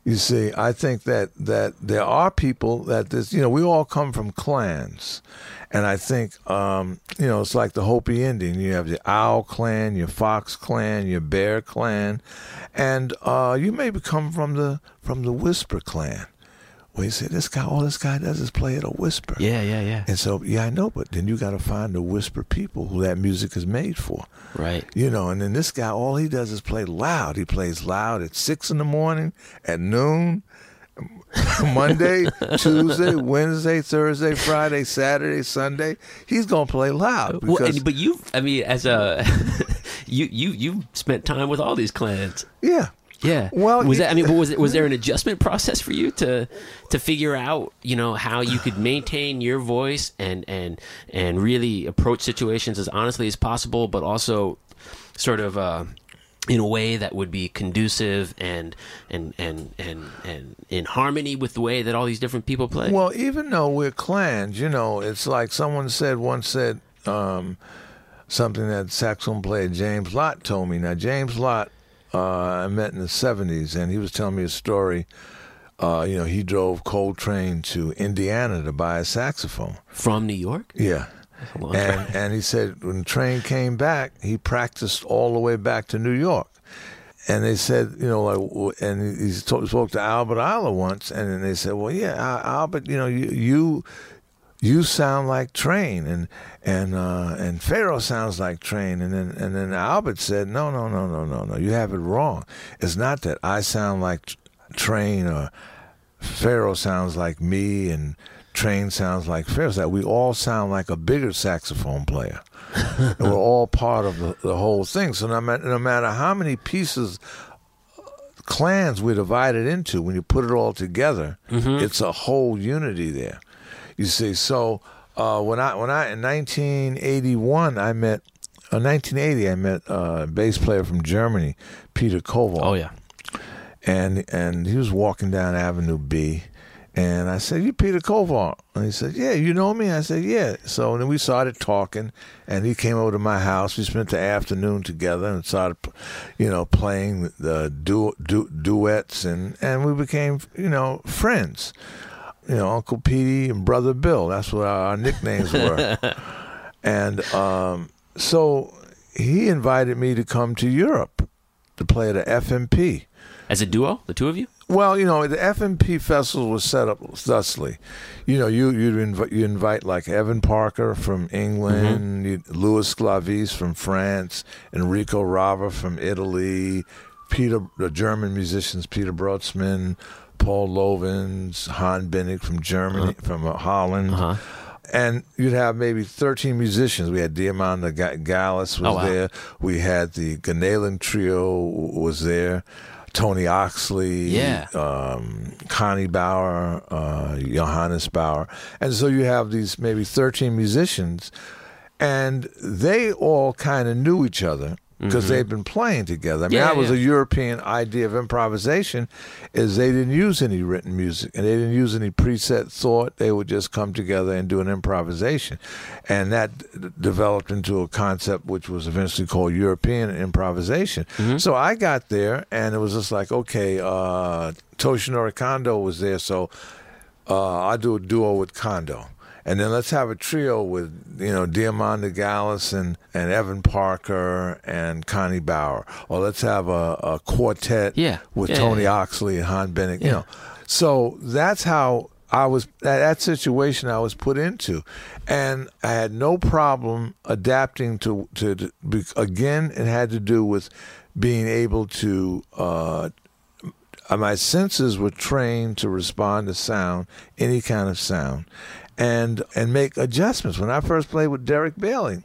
You see, I think that that there are people that this, you know, we all come from clans, and I think, um, you know, it's like the Hopi Indian. You have the Owl clan, your Fox clan, your Bear clan, and uh, you maybe come from the from the Whisper clan. Where you say this guy, all this guy does is play at a whisper. Yeah, yeah, yeah. And so, yeah, I know, but then you got to find the whisper people who that music is made for. Right. You know, and then this guy, all he does is play loud. He plays loud at six in the morning, at noon, Monday, Tuesday, Wednesday, Thursday, Friday, Saturday, Sunday. He's gonna play loud Well, because and, but you, I mean, as a you, you, you spent time with all these clans. yeah, Yeah. Well, was that? I mean, was it, was there an adjustment process for you to to figure out, you know, how you could maintain your voice and and and really approach situations as honestly as possible, but also sort of uh, in a way that would be conducive and and and and and in harmony with the way that all these different people play. Well, even though we're clans, you know, it's like someone said once said um, something that saxophone player James Lott told me. Now, James Lott, uh, I met in the '70s, and he was telling me a story. Uh, you know, he drove Coltrane to Indiana to buy a saxophone. From New York. Yeah. And and he said when the train came back, he practiced all the way back to New York. And they said, you know, like, and he talk- spoke to Albert Ayler once, and then they said, well, yeah, Albert, you know, you you, you sound like Train, and and uh, and Pharoah sounds like Train, and then and then Albert said, no, no, no, no, no, no, you have it wrong. It's not that I sound like Train or Pharoah sounds like me and Train sounds like Pharoah. It's That we all sound like a bigger saxophone player. and we're all part of the, the whole thing. So no matter, no matter how many pieces, clans we're divided into, when you put it all together, it's a whole unity there. You see, so uh, when I when I in 1981 I met, uh, 1980 I met uh, a bass player from Germany, Peter Kowald Oh yeah. and and he was walking down Avenue B, and I said, "You Peter Kowald?" And he said, "Yeah, you know me." I said, "Yeah." So then we started talking, and he came over to my house. We spent the afternoon together and started, you know, playing the du- du- duets, and and we became, you know, friends. You know, Uncle Petey and Brother Bill. That's what our, our nicknames were. and um, so he invited me to come to Europe to play at a FMP. As a duo, the two of you. Well, you know, the FMP festival was set up thusly. You know, you you invite you invite like Evan Parker from England, you, Louis Sclavis from France, Enrico Rava from Italy, Peter the German musicians Peter Brotzmann, Paul Lovens, Han Bennink from Germany, from uh, Holland. Uh-huh. And you'd have maybe 13 musicians. We had Diamanda Ga- Galás was Oh, wow. there. We had the Ganelin Trio was there. Tony Oxley, Yeah. um, Conny Bauer, uh, Johannes Bauer. And so you have these maybe 13 musicians, and they all kind of knew each other because they've been playing together. I mean, Yeah, that was yeah. a European idea of improvisation, is they didn't use any written music and they didn't use any preset thought. They would just come together and do an improvisation, and that d- developed into a concept which was eventually called European improvisation. So I got there, and it was just like, okay, uh, Toshinori Kondo was there, so uh, I do a duo with Kondo. And then let's have a trio with, you know, Diamanda Galás and, and Evan Parker and Conny Bauer. Or let's have a, a quartet Yeah. with Yeah, Tony yeah. Oxley and Han Bennink, you know. So that's how I was, that, that situation I was put into. And I had no problem adapting to, to, to again, it had to do with being able to, uh, my senses were trained to respond to sound, any kind of sound, and and make adjustments. When I first played with Derek Bailey,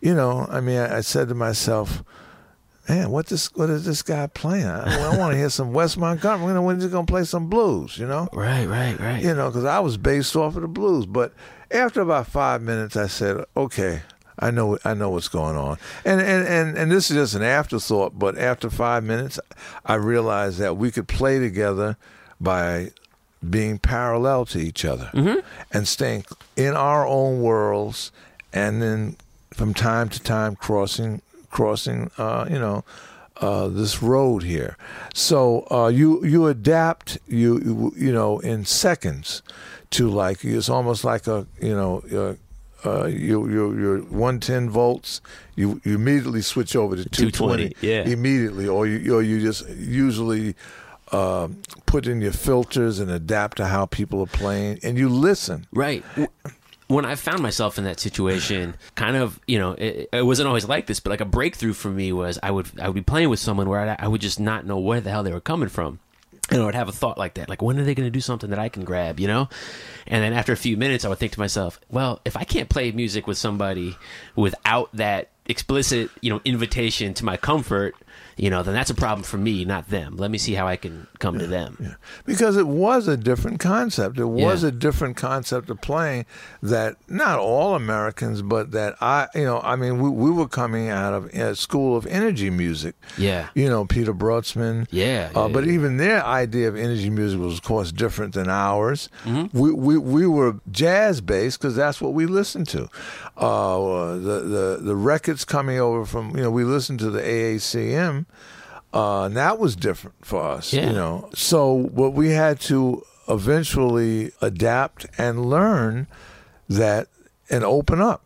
you know, I mean, I, I said to myself, "Man, what this what is this guy playing? I, I want to hear some Wes Montgomery. You know, when he's going to play some blues? You know, Right, right, right. you know, because I was based off of the blues. But after about five minutes, I said, "Okay, I know, I know what's going on." And and and and this is just an afterthought. But after five minutes, I realized that we could play together by being parallel to each other and staying in our own worlds, and then from time to time crossing crossing, uh, you know. Uh, this road here, so uh, you you adapt you you- you know in seconds to like it's almost like a you know uh, uh, you you you're 110 volts you you immediately switch over to 220, 220, yeah. immediately or you or you just usually um, put in your filters and adapt to how people are playing and you listen Right. When I found myself in that situation, kind of, you know, it, it wasn't always like this, but like a breakthrough for me was I would I would be playing with someone where I, I would just not know where the hell they were coming from. And I would have a thought like that, like when are they going to do something that I can grab, you know? And then after a few minutes, I would think to myself, well, if I can't play music with somebody without that explicit, you know, invitation to my comfort, you know, then that's a problem for me, not them. Let me see how I can come to them. because it was a different concept. It was Yeah. a different concept of playing that not all Americans, but that I, you know, I mean, we, we were coming out of a school of energy music. Yeah. You know, Peter Brotzmann. Yeah, Uh, yeah, but yeah. even their idea of energy music was, of course, different than ours. Mm-hmm. We, we we were jazz based because that's what we listened to. Uh, the the the records coming over from you know we listened to the AACM. Uh, and that was different for us, Yeah. you know. So what we had to eventually adapt and learn that and open up.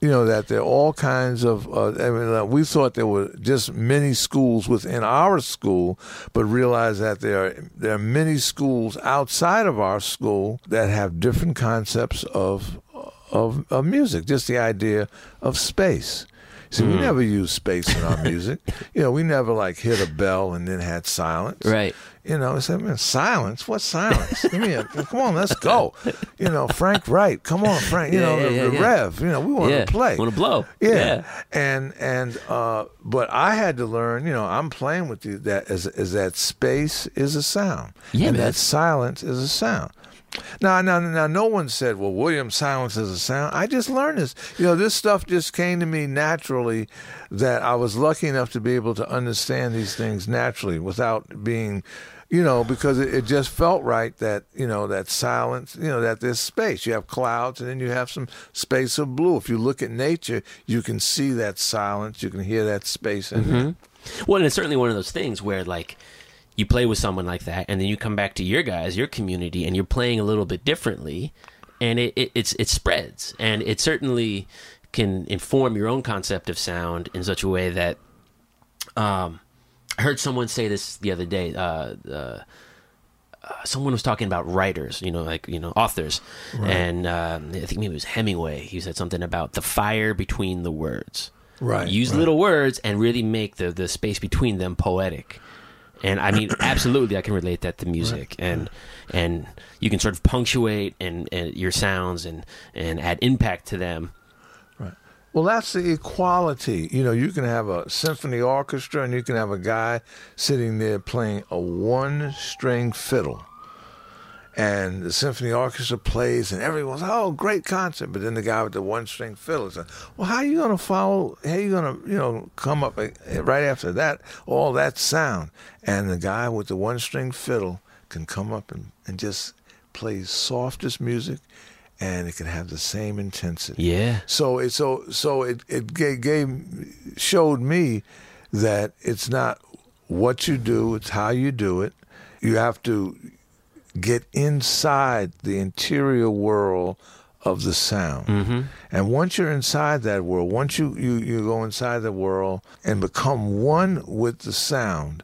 You know that there are all kinds of. Uh, I mean, uh, we thought there were just many schools within our school, but realized that there are there are many schools outside of our school that have different concepts of of, of music. Just the idea of space. See, we never used space in our music. you know, we never like hit a bell and then had silence. Right. You know, I said, man, silence? What silence? Give me a, come on, let's go. You know, Frank Wright, come on, Frank. You Yeah, know, yeah, the, yeah, the. Rev. You know, we want to play. Want to blow. Yeah. And and uh, but I had to learn. You know, I'm playing with you that as as that space is a sound. Yeah, and man. that silence is a sound. Now, now, now, no one said, "Well, William silence is a sound." I just learned this. You know, this stuff just came to me naturally. That I was lucky enough to be able to understand these things naturally without being, you know, because it, it just felt right that you know that silence, you know, that there's space. You have clouds, and then you have some space of blue. If you look at nature, you can see that silence. You can hear that space in there. Mm-hmm. Well, and it's certainly one of those things where like you play with someone like that, and then you come back to your guys, your community, and you're playing a little bit differently, and it, it it's it spreads, and it certainly can inform your own concept of sound in such a way that um, I heard someone say this the other day. Uh, uh, someone was talking about writers, you know, like you know, authors, and um, I think maybe it was Hemingway. He said something about the fire between the words. Right, Use right. little words and really make the the space between them poetic. And I mean, absolutely, I can relate that to music, and and you can sort of punctuate and, and your sounds and and add impact to them. Right. Well, that's the equality. You know, you can have a symphony orchestra and you can have a guy sitting there playing a one string fiddle. And the symphony orchestra plays, and everyone's oh great concert. But then the guy with the one string fiddle says, "Well, how are you going to follow? How are you going to you know come up uh, right after that all that sound?" And the guy with the one string fiddle can come up and, and just play softest music, and it can have the same intensity. Yeah. So it so so it it gave, gave showed me that it's not what you do, it's how you do it. You have to get inside the interior world of the sound. Mm-hmm. And once you're inside that world, once you, you, you go inside the world and become one with the sound,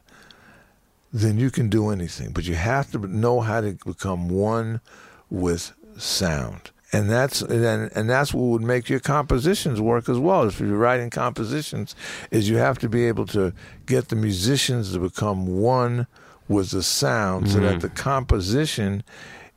then you can do anything. But you have to know how to become one with sound. And that's and, and that's what would make your compositions work as well. If you're writing compositions, is you have to be able to get the musicians to become one with the sound, so that the composition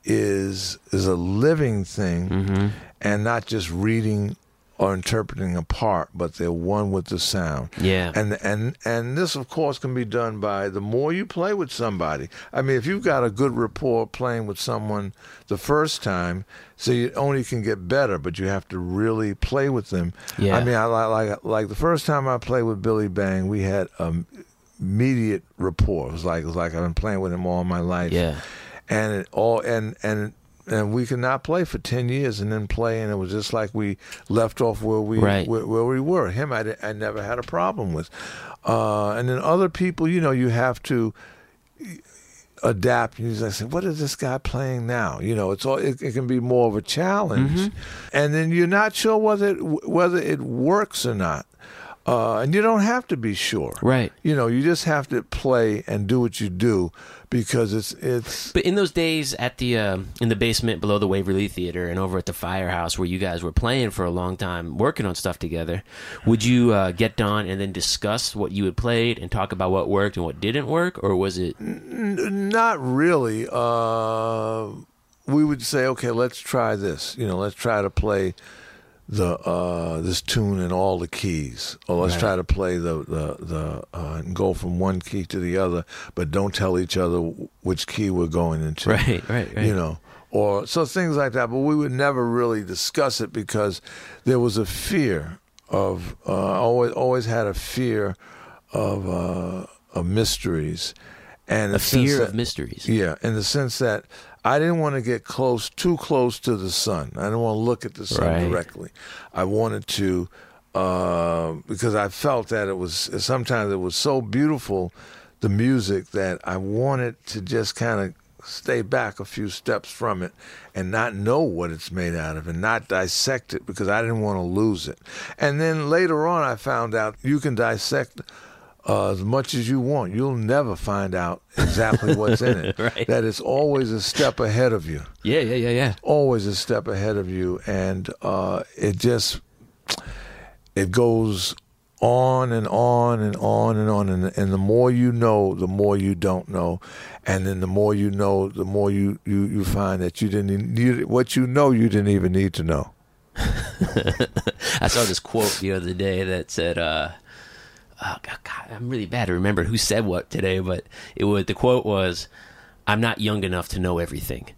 is is a living thing, and not just reading or interpreting a part, but they're one with the sound. Yeah. And and and this of course can be done by the more you play with somebody. I mean, if you've got a good rapport playing with someone the first time, so you only can get better, but you have to really play with them. Yeah. I mean, I like like like the first time I played with Billy Bang, we had um, immediate rapport. It was like it was like I've been playing with him all my life. Yeah. And it all and and and we could not play for 10 years and then play and it was just like we left off where we Right. where, where we were him I, I never had a problem with uh, and then other people you know you have to adapt you just say what is this guy playing now you know it's all it, it can be more of a challenge Mm-hmm. and then you're not sure whether it, whether it works or not uh, and you don't have to be sure Right. you know you just have to play and do what you do because it's it's But in those days at the uh, in the basement below the Waverly Theater and over at the Firehouse where you guys were playing for a long time, working on stuff together, would you uh, get done and then discuss what you had played and talk about what worked and what didn't work, or was it? Not really. Uh, we would say, okay, let's try this. You know, let's try to play the uh, this tune in all the keys, or let's Right. try to play the the the uh, and go from one key to the other, but don't tell each other which key we're going into. Right, right, right. You know. Or so things like that, but we would never really discuss it because there was a fear of uh, always always had a fear of uh, of mysteries and A fear that- of mysteries. yeah, in the sense that I didn't want to get close, too close to the sun. I didn't want to look at the sun Right. directly. I wanted to, uh, because I felt that it was sometimes it was so beautiful, the music that I wanted to just kind of stay back a few steps from it and not know what it's made out of and not dissect it because I didn't want to lose it. And then later on, I found out you can dissect uh, as much as you want. You'll never find out exactly what's in it. Right. That it's always a step ahead of you. Yeah, yeah, yeah, yeah. Always a step ahead of you, and uh, it just it goes on and on and on and on, and, and the more you know, the more you don't know, and then the more you know, the more you you, you find that you didn't you, what you know you didn't even need to know. I saw this quote the other day that said, uh, oh, God, I'm really bad to remember who said what today, but it was the quote was, "I'm not young enough to know everything."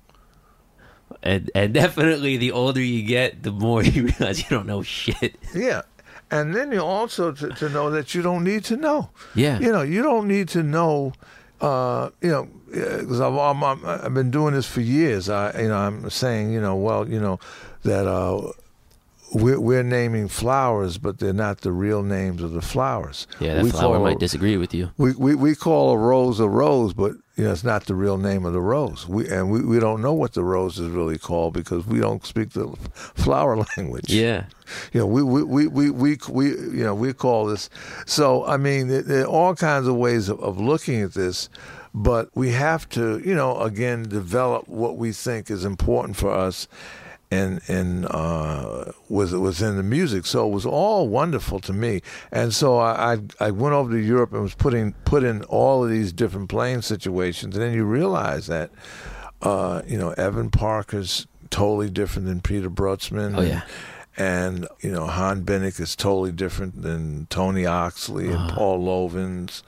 And and definitely, the older you get, the more you realize you don't know shit. Yeah. And then you also to, to know that you don't need to know. Yeah. You know, you don't need to know. Uh, you know, because I've I'm, I'm, I've been doing this for years. I you know I'm saying you know well you know that uh, we're we're naming flowers, but they're not the real names of the flowers. Yeah, that we flower might a- disagree with you. we, we we call a rose a rose, but you know it's not the real name of the rose. We and we, we don't know what the rose is really called because we don't speak the flower language Yeah, you know, we we, we, we, we, we you know we call this. So I mean, there, there are all kinds of ways of, of looking at this, but we have to, you know, again develop what we think is important for us, and and uh, was in the music. So it was all wonderful to me, and so I I, went over to Europe and was putting put in all of these different playing situations, and then you realize that, uh, you know, Evan Parker's totally different than Peter Brotzmann. Oh, and- yeah. and you know Han Bennink is totally different than Tony Oxley and Paul Lovens,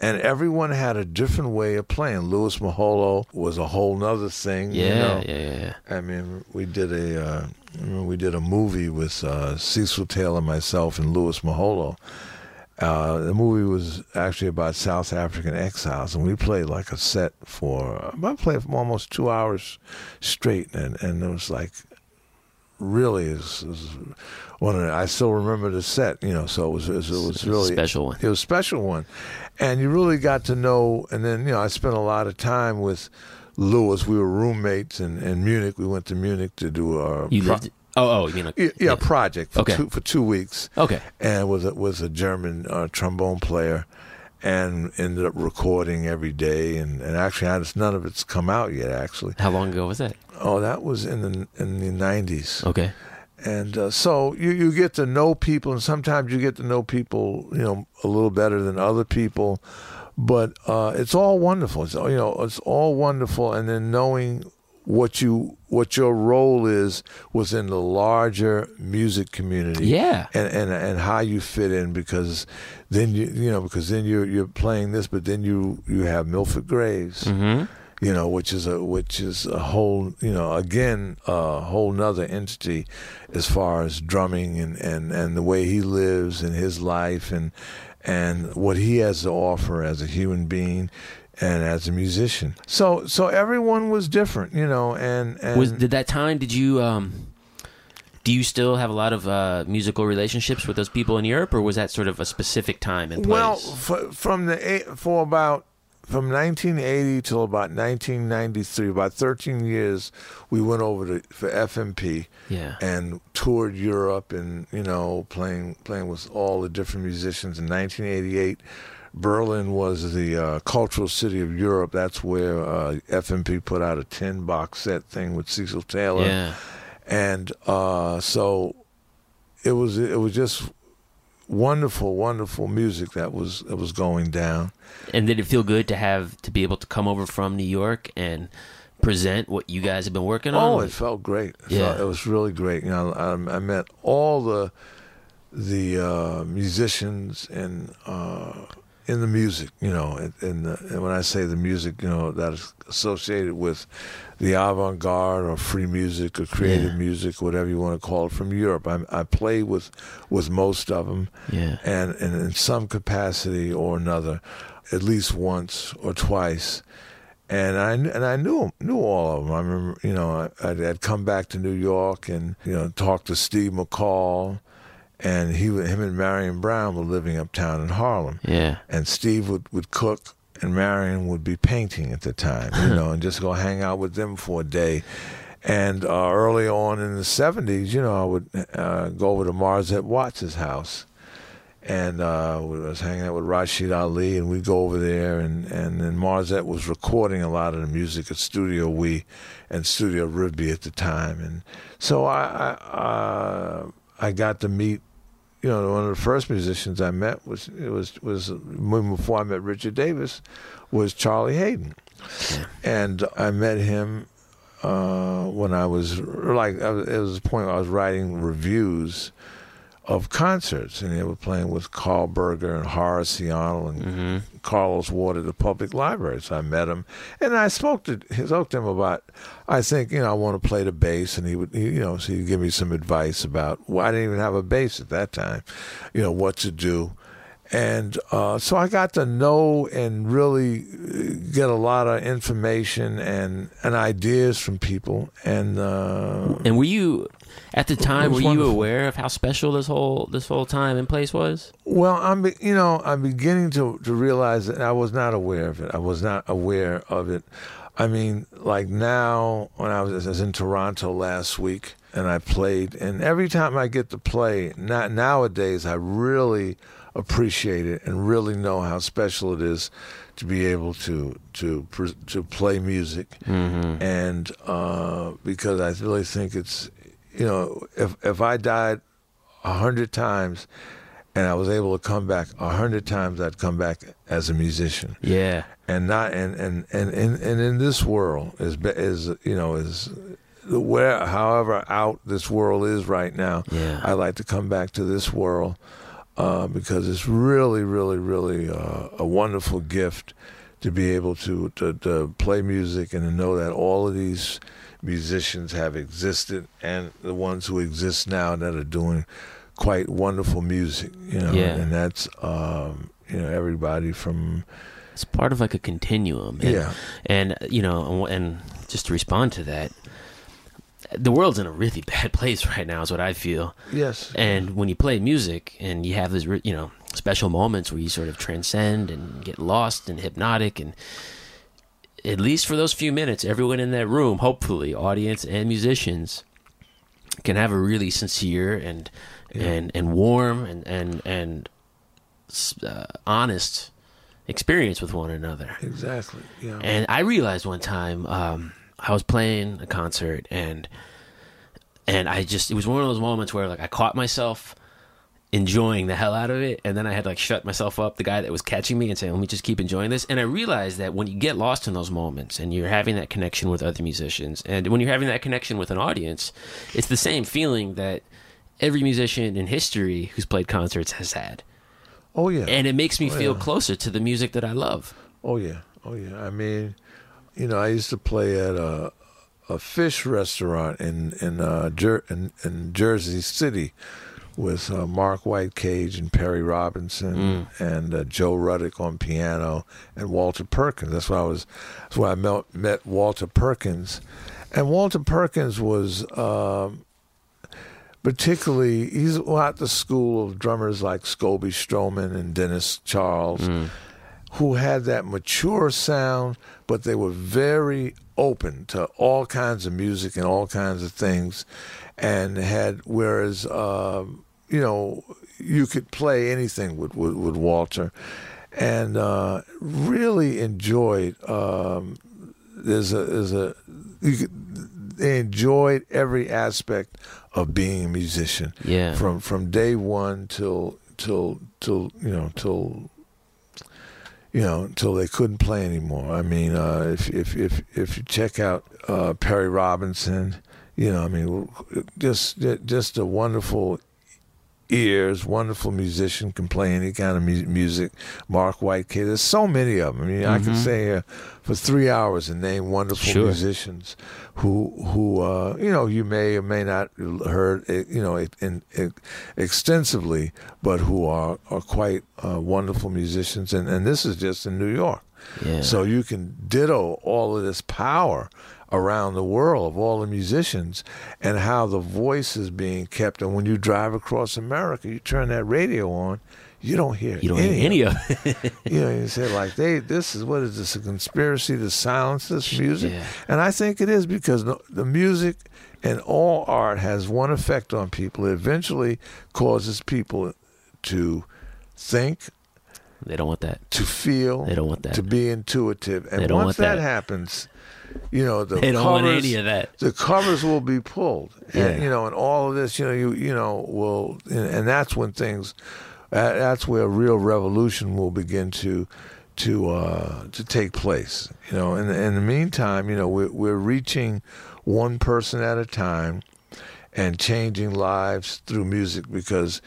and everyone had a different way of playing. Louis Moholo was a whole nother thing. Yeah, you know? yeah, yeah. I mean, we did a uh, we did a movie with uh, Cecil Taylor, myself, and Louis Moholo. Uh, the movie was actually about South African exiles, and we played like a set for I played for almost two hours straight, and and it was like really is one of the, I still remember the set, you know. So it was it was, it was really special one. It was a special one, and you really got to know. And then you know, I spent a lot of time with Lewis. We were roommates in, in Munich. We went to Munich to do a You pro- lived. Oh, oh, you mean like yeah, yeah, project for Okay. two for two weeks. Okay. and was a, was a German uh, trombone player, and ended up recording every day. And, and actually, I just, none of it's come out yet. Actually, How long ago was that? oh, that was in the in the nineties. Okay. And uh, so you, you get to know people, and sometimes you get to know people, you know, a little better than other people. But uh, it's all wonderful. It's, you know, it's all wonderful. And then knowing what you what your role is within the larger music community, Yeah. and and and how you fit in, because then you you know because then you're you're playing this, but then you you have Milford Graves Mm-hmm. You know, which is a which is a whole, you know, again, a whole nother entity as far as drumming and and and the way he lives and his life and and what he has to offer as a human being and as a musician. So so everyone was different, you know, and and Was did that time? Did you um? Do you still have a lot of uh, musical relationships with those people in Europe, or was that sort of a specific time and place? Well, f- from the eight, for about from 1980 till about 1993, about 13 years, we went over to for FMP yeah. and toured Europe, and you know, playing playing with all the different musicians. In 1988, Berlin was the uh, cultural city of Europe. That's where uh, FMP put out a 10 box set thing with Cecil Taylor Yeah. and uh, so it was it was just wonderful, wonderful music that was that was going down. And did it feel good to have to be able to come over from New York and present what you guys have been working on? Oh, it felt great. It, Yeah. felt, it was really great. You know, I, I met all the the uh, musicians and uh, in the music. You know, and, and, the, and when I say the music, you know, that is associated with the avant-garde or free music or creative Yeah. music, whatever you want to call it, from Europe. I, I played with with most of them. yeah. and, and in some capacity or another, at least once or twice. And I and I knew knew all of them. I remember, you know, I, I'd, I'd come back to New York and you know talk to Steve McCall, and he him and Marion Brown were living uptown in Harlem, Yeah. and Steve would, would cook, and Marion would be painting at the time, you know, and just go hang out with them for a day. And uh, early on in the '70s, you know, I would uh, go over to Marzette Watts' house, and uh, we was hanging out with Rashied Ali, and we'd go over there, and and then Marzette was recording a lot of the music at Studio We and Studio Rivbea at the time, and so I I, uh, I got to meet. You know, one of the first musicians I met was it was was before I met Richard Davis, was Charlie Haden, and I met him uh, when I was like I was, it was a point where I was writing reviews of concerts, and they were playing with Karl Berger and Horace Arnold and Mm-hmm. Carlos Ward at the public library. So I met him, and I spoke to spoke to him about. I think you know I want to play the bass, and he would he, you know so he'd give me some advice about. Well, I didn't even have a bass at that time, you know what to do. And uh, so I got to know and really uh, get a lot of information and, and ideas from people. And uh, And were you at the time? Were you wonderful. aware of how special this whole this whole time and place was? Well, I'm you know I'm beginning to to realize that I was not aware of it. I was not aware of it. I mean, like now when I was, I was in Toronto last week and I played, and every time I get to play, not nowadays I really appreciate it and really know how special it is to be able to to to play music, Mm-hmm. and uh, because I really think it's you know if if I died a hundred times and I was able to come back a hundred times, I'd come back as a musician, Yeah. and not and and and and, and in this world is is you know is where however out this world is right now. Yeah. I like to come back to this world uh, because it's really, really, really uh, a wonderful gift to be able to, to to play music and to know that all of these musicians have existed and the ones who exist now that are doing quite wonderful music. You know, Yeah. and that's um, you know everybody from It's part of like a continuum. And, Yeah. And, you know, and just to respond to that, the world's in a really bad place right now, is what I feel. yes, And when you play music and you have these, you know, special moments where you sort of transcend and get lost and hypnotic, and at least for those few minutes, everyone in that room, hopefully, audience and musicians, can have a really sincere and and and warm and and and uh, honest experience with one another. exactly. Yeah, And I realized one time um, I was playing a concert and and I just it was one of those moments where like I caught myself enjoying the hell out of it. And then I had to like shut myself up the guy that was catching me and say let me just keep enjoying this. And I realized that when you get lost in those moments and you're having that connection with other musicians and when you're having that connection with an audience it's the same feeling that every musician in history who's played concerts has had. Oh yeah, and it makes me Oh, feel yeah. closer to the music that I love. Oh yeah, oh yeah. I mean, you know, I used to play at a a fish restaurant in in uh, Jer- in, in Jersey City with uh, Mark Whitecage and Perry Robinson and uh, Joe Ruddick on piano and Walter Perkins. That's why I was. That's why I met, met Walter Perkins, and Walter Perkins was. Um, particularly he's at the school of drummers like Scobie Stroman and Dennis Charles, who had that mature sound, but they were very open to all kinds of music and all kinds of things, and had whereas um, you know you could play anything with with, with Walter, and uh, really enjoyed. Um, there's a there's a you could, they enjoyed every aspect of being a musician Yeah. from from day one till till till you know till you know until they couldn't play anymore. I mean, uh, if if if if you check out uh, Perry Robinson, you know, I mean, just just a wonderful ears, wonderful musician, can play any kind of mu- music. Mark Whitecage, there's so many of them. I mean, I could stay here for three hours and name wonderful Sure. musicians who who uh, you know you may or may not heard eh, you know it, in, it extensively, but who are are quite uh, wonderful musicians. And and this is just in New York. Yeah. So you can ditto all of this power around the world of all the musicians and how the voice is being kept. And when you drive across America, you turn that radio on, you don't hear You don't any, hear any of it. You know, you say like they, this is what is this a conspiracy to silence this music? Yeah. And I think it is because the, the music and all art has one effect on people. It eventually causes people to think, they don't want that. to feel, They don't want that. to be intuitive. And They don't once want that. that. happens, you know, the They don't covers, want any of that. the covers will be pulled. And, Yeah. you know, and all of this, you know, you you know, will and, and that's when things uh, that's where a real revolution will begin to to uh, to take place. You know, in, in the meantime, you know, we're we're reaching one person at a time and changing lives through music because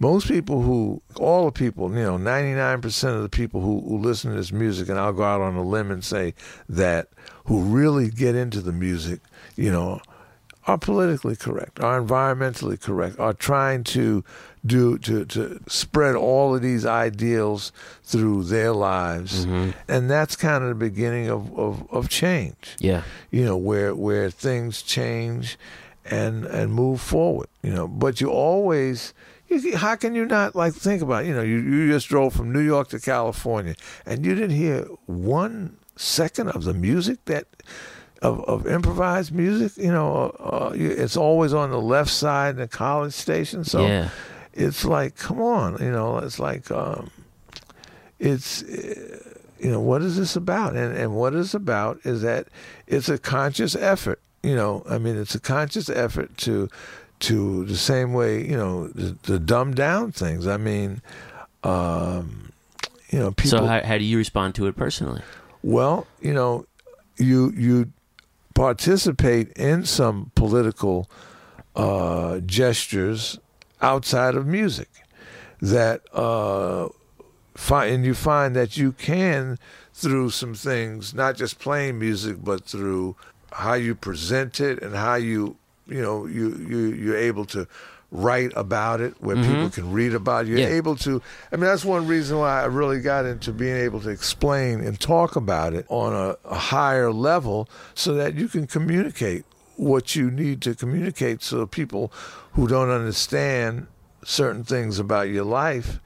most people who, all the people, you know, 99% of the people who, who listen to this music, and I'll go out on a limb and say that, who really get into the music, you know, are politically correct, are environmentally correct, are trying to do to to spread all of these ideals through their lives, mm-hmm. and that's kind of the beginning of, of, of change Yeah. you know where where things change and and move forward you know but you always how can you not like think about it? you know you, you just drove from New York to California and you didn't hear one second of the music that of, of improvised music you know uh, it's always on the left side in the college station so Yeah. it's like come on you know it's like um it's uh, you know what is this about and and what it's about is that it's a conscious effort you know i mean it's a conscious effort to to the same way you know to, to dumb down things i mean um you know people so how, how do you respond to it personally? Well, you know, you you participate in some political uh, gestures outside of music. that uh, and you find that you can through some things, not just playing music, but through how you present it and how you you know you you you're able to write about it where mm-hmm. people can read about it. You're Yeah. able to I mean that's one reason why I really got into being able to explain and talk about it on a, a higher level so that you can communicate what you need to communicate so people who don't understand certain things about your life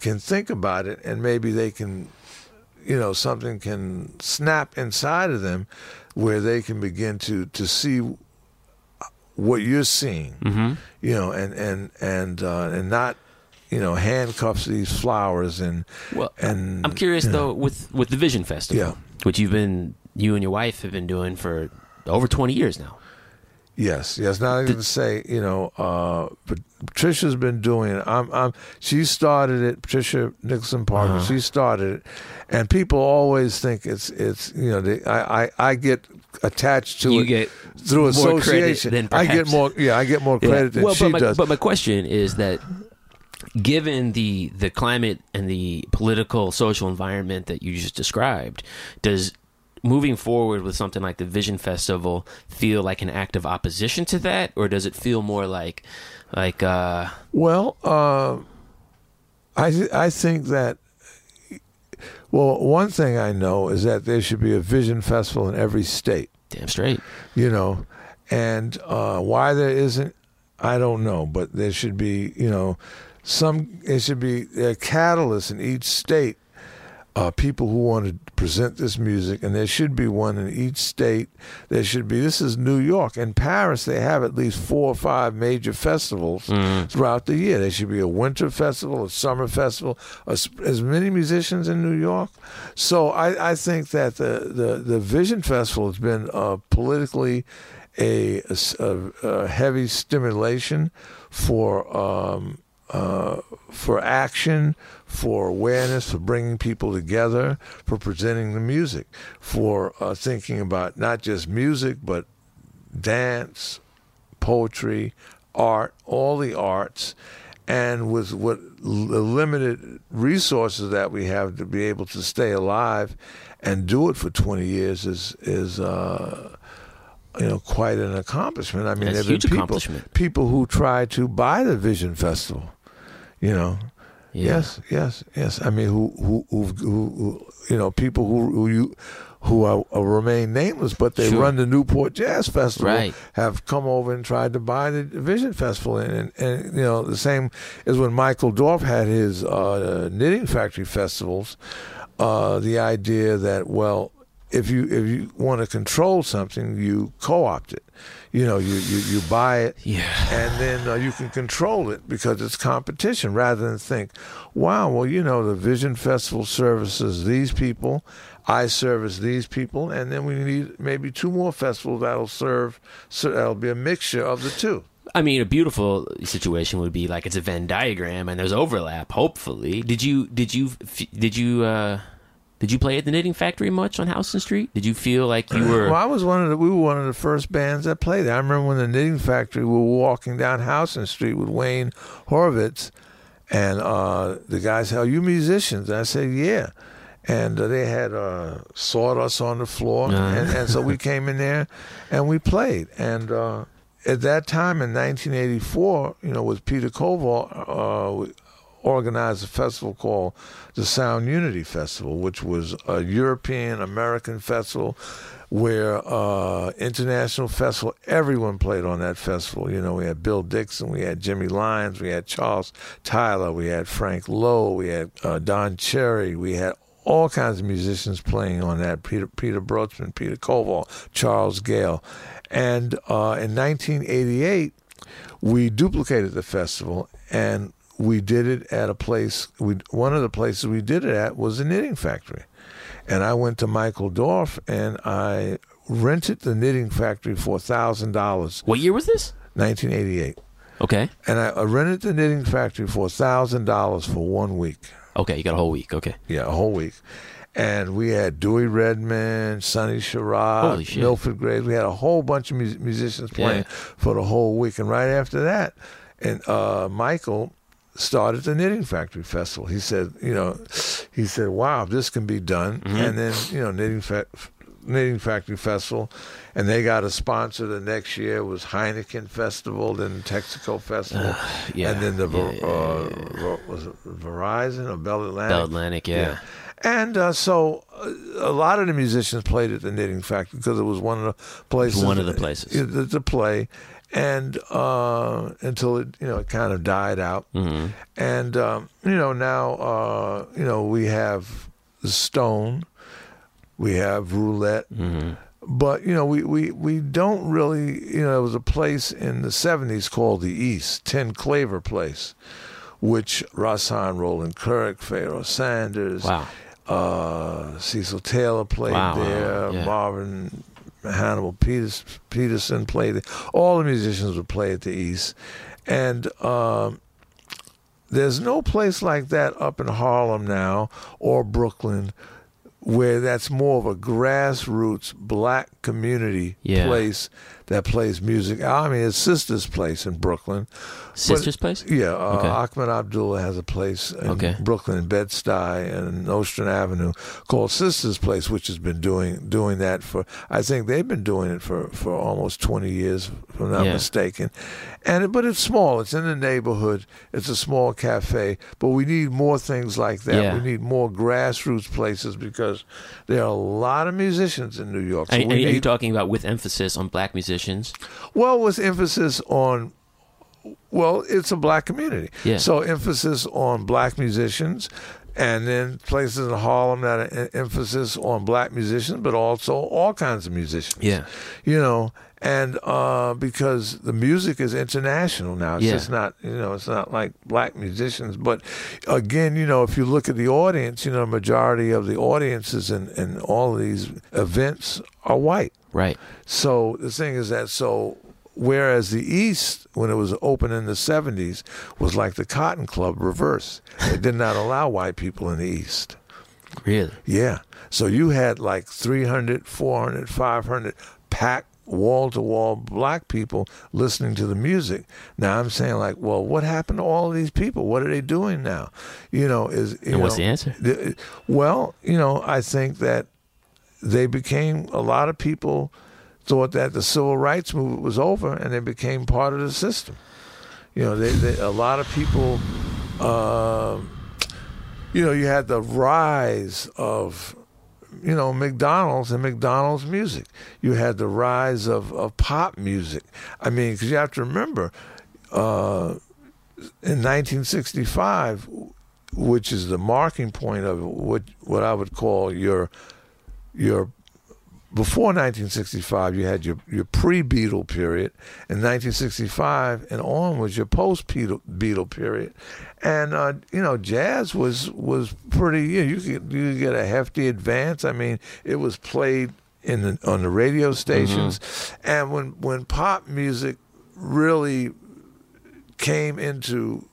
can think about it and maybe they can you know something can snap inside of them where they can begin to to see what you're seeing Mm-hmm. you know and and and uh, and not you know handcuffs these flowers and Well, and I'm curious though with with the Vision Festival, Yeah. which you've been you and your wife have been doing for over 20 years now. Yes, yes. Not even to say, you know, uh, but Patricia's been doing it. I'm, I'm. She started it. Patricia Nicholson Parker. Uh-huh. She started it, and people always think it's, it's. You know, they, I, I, I get attached to You it get through more credit association. than I get more. Yeah, I get more credit than well, she but my, does. But my question is that given the the climate and the political social environment that you just described, does moving forward with something like the Vision Festival feel like an act of opposition to that, or does it feel more like like uh, Well, uh, I th- I think that. Well, one thing I know is that there should be a vision festival in every state. damn straight? you know, and uh, why there isn't, I don't know, but there should be, you know, some there should be a catalyst in each state. Uh, people who want to present this music, and there should be one in each state. There should be. This is New York. In Paris, they have at least four or five major festivals throughout the year. There should be a winter festival, a summer festival, as, as many musicians in New York. So I, I think that the, the, the Vision Festival has been uh, politically a heavy stimulation for um, uh, for action, for awareness, for bringing people together, for presenting the music, for uh, thinking about not just music but dance, poetry, art, all the arts, and with what the limited resources that we have to be able to stay alive and do it for 20 years is is uh, you know quite an accomplishment. I mean, That's there have been people people who try to buy the Vision Festival, you know. Yeah. Yes, yes, yes. I mean, who, who, who, who, you know, people who, who you, who are, uh, remain nameless, but they Sure. run the Newport Jazz Festival, Right. have come over and tried to buy the Vision Festival, and, and, and you know, the same as when Michael Dorf had his uh, knitting factory festivals. Uh, the idea that well, if you if you want to control something, you co-opt it. You know, you you, you buy it, Yeah. and then uh, you can control it because it's competition rather than think, wow, well, you know, the Vision Festival services these people, I service these people, and then we need maybe two more festivals that'll serve, so that'll be a mixture of the two. I mean, a beautiful situation would be like it's a Venn diagram and there's overlap. Hopefully, did you did you did you uh, did you play at the Knitting Factory much on Houston Street? Did you feel like you were? Well, I was one of the we were one of the first bands that played there. I remember when the Knitting Factory we were walking down Houston Street with Wayne Horvitz, and uh, the guy said, "Are you musicians?" And I said, "Yeah." And uh, they had uh, sawdust on the floor, and, and so we came in there and we played. And uh, at that time in 1984, you know, with Peter Kowald, uh, organized a festival called the Sound Unity Festival, which was a European American festival where uh, international festival, everyone played on that festival. You know, we had Bill Dixon, we had Jimmy Lyons, we had Charles Tyler, we had Frank Lowe, we had uh, Don Cherry, we had all kinds of musicians playing on that. Peter Peter Brotzmann, Peter Kowald, Charles Gayle, and uh, in 1988 we duplicated the festival and we did it at a place. We one of the places we did it at was a knitting factory, and I went to Michael Dorf and I rented the knitting factory for thousand dollars, What year was this? 1988, Okay, and I rented the knitting factory for thousand dollars for one week. okay, you got a whole week. Okay, Yeah, a whole week. And we had Dewey Redman, Sonny Sharrock. Milford Graves. We had a whole bunch of mus- musicians playing Yeah. for the whole week. And right after that, and uh, Michael started the Knitting Factory Festival. He said, you know, he said, wow, this can be done. Mm-hmm. And then, you know, Knitting Fa- Knitting Factory Festival, and they got a sponsor the next year was Heineken Festival, then Texaco Festival, yeah. and then the Yeah, yeah, uh, was it Verizon or Bell Atlantic? Bell Atlantic, yeah. And uh, so uh, a lot of the musicians played at the Knitting Factory because it was one of the places. one of the places. to play, and uh, until it you know it kind of died out. Mhm. And um, you know now uh, you know we have Stone, we have Roulette. Mm-hmm. But you know, we, we, we don't really. You know, there was a place in the '70s called the East, Ten Claver Place, which Rahsaan, Roland Kirk, Pharoah Sanders, Wow. uh, Cecil Taylor played Wow, there. yeah. Marvin Hannibal Peters, Peterson played. All the musicians would play at the East, and um, there's no place like that up in Harlem now or Brooklyn where that's more of a grassroots black community Yeah. place that plays music. I mean, it's Sister's Place in Brooklyn. Sister's place? Yeah, uh, Okay. Ahmed Abdullah has a place in Okay. Brooklyn, in Bed Stuy, and Nostrand Avenue called Sisters Place, which has been doing doing that for. I think they've been doing it for, for almost twenty years, if I'm not Yeah. mistaken. And but it's small. It's in the neighborhood. It's a small cafe. But we need more things like that. Yeah. We need more grassroots places because there are a lot of musicians in New York. So And, and are you need- talking about with emphasis on black musicians? Well, with emphasis on, well, it's a black community. Yeah. So emphasis on black musicians, and then places in Harlem that are emphasis on black musicians, but also all kinds of musicians. Yeah. You know, and uh, because the music is international now, it's Yeah. just not, you know, it's not like black musicians. But again, you know, if you look at the audience, you know, the majority of the audiences in, in all of these events are white. Right. So the thing is that so whereas the East, when it was open in the '70s, was like the Cotton Club reverse. It did not allow white people in the East. Really? Yeah. So you had like 300, 400, 500 packed wall to wall black people listening to the music. Now I'm saying like, well, what happened to all of these people? What are they doing now? You know, is you And what's know, the answer? the- well, you know, I think that they became a lot of people thought that the civil rights movement was over and they became part of the system. You know, they, they a lot of people um you know, you had the rise of you know McDonald's and McDonald's music. You had the rise of, of pop music. I mean, because you have to remember, uh, in 1965, which is the marking point of what what I would call your your before 1965, you had your, your pre Beatle period. In 1965 and on was your post Beatle period. And, uh, you know, jazz was was pretty, you, know, you, could, you could get a hefty advance. I mean, it was played in the, on the radio stations. And when, when pop music really came into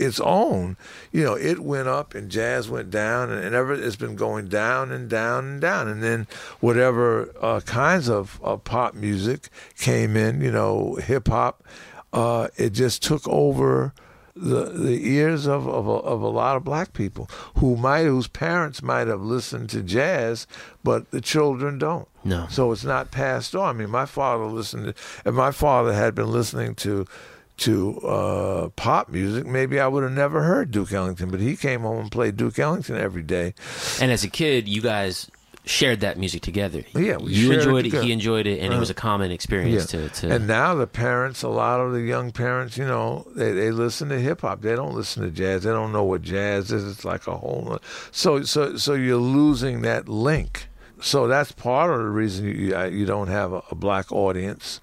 its own, you know, it went up and jazz went down, and, and ever it's been going down and down and down, and then whatever uh, kinds of uh, pop music came in, you know, hip hop, uh, it just took over the the ears of of a, of a lot of black people who might whose parents might have listened to jazz, but the children don't. No. So it's not passed on. I mean, my father listened to, if my father had been listening to to uh, pop music, maybe I would have never heard Duke Ellington. But he came home and played Duke Ellington every day. And as a kid, you guys shared that music together. Yeah, we you shared it enjoyed it, together. he enjoyed it, and it Uh, was a common experience Yeah. to, to And now the parents, a lot of the young parents, you know, they, they listen to hip hop. They don't listen to jazz. They don't know what jazz is. It's like a whole. So so so you're losing that link. So that's part of the reason you you, you don't have a, a black audience.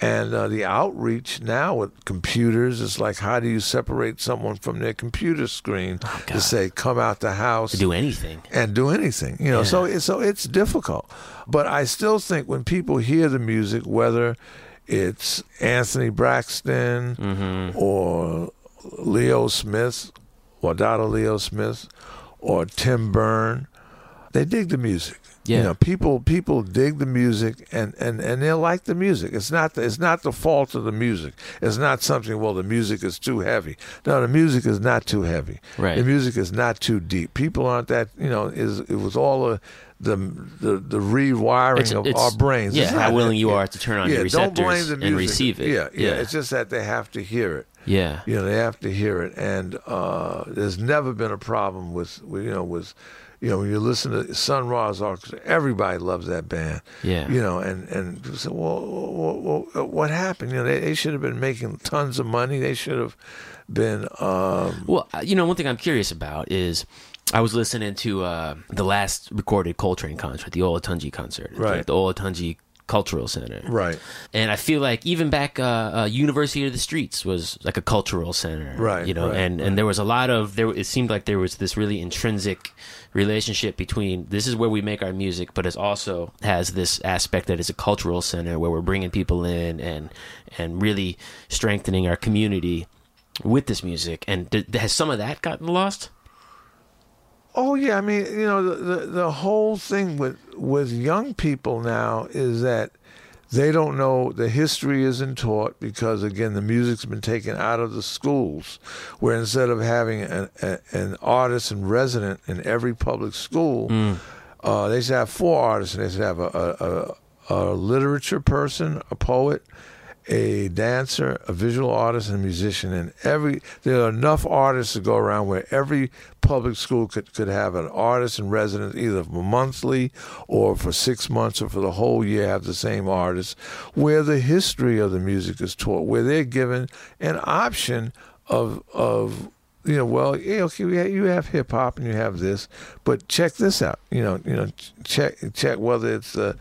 And uh, the outreach now with computers is like, how do you separate someone from their computer screen Oh, to say, come out the house to do anything. and do anything. You know, Yeah. so it's so it's difficult. But I still think when people hear the music, whether it's Anthony Braxton Mm-hmm. or Leo Smith or Wadada Leo Smith or Tim Berne, they dig the music. Yeah. You know, people people dig the music and, and, and they like the music. It's not the, it's not the fault of the music. It's not something well the music is too heavy. No, the music is not too heavy. Right. The music is not too deep. People aren't that you know is it was all the the the, the rewiring It's- of it's- our brains. yeah, It's how willing you yeah. are to turn on yeah, your receptors and receive it. Yeah, yeah, Yeah. It's just that they have to hear it. Yeah. You know, they have to hear it, and uh, there's never been a problem with you know with you know when you listen to Sun Ra's Orchestra, everybody loves that band. Yeah. You know, and and say, well, well, well, what happened? You know, they, they should have been making tons of money. They should have been. Um, Well, uh, you know, one thing I'm curious about is I was listening to uh, the last recorded Coltrane concert, the Olatunji concert, Right. the Olatunji Cultural Center, right. And I feel like even back, uh, uh, University of the Streets was like a cultural center, Right, You know, right, and and there was a lot of there. It seemed like there was this really intrinsic relationship between this is where we make our music, but it also has this aspect that is a cultural center where we're bringing people in and and really strengthening our community with this music. And th- has some of that gotten lost? Oh yeah, I mean, you know, the, the the whole thing with with young people now is that they don't know the history isn't taught because again the music's been taken out of the schools, where instead of having an, a, an artist and resident in every public school, uh, they should have four artists. And they should have a, a, a, a literature person, a poet, a dancer, a visual artist, and a musician. And every there are enough artists to go around where every public school could, could have an artist in residence either monthly or for six months or for the whole year have the same artist where the history of the music is taught, where they're given an option of of you know, well, yeah, okay, you have hip hop and you have this, but check this out. You know, you know, check check whether it's the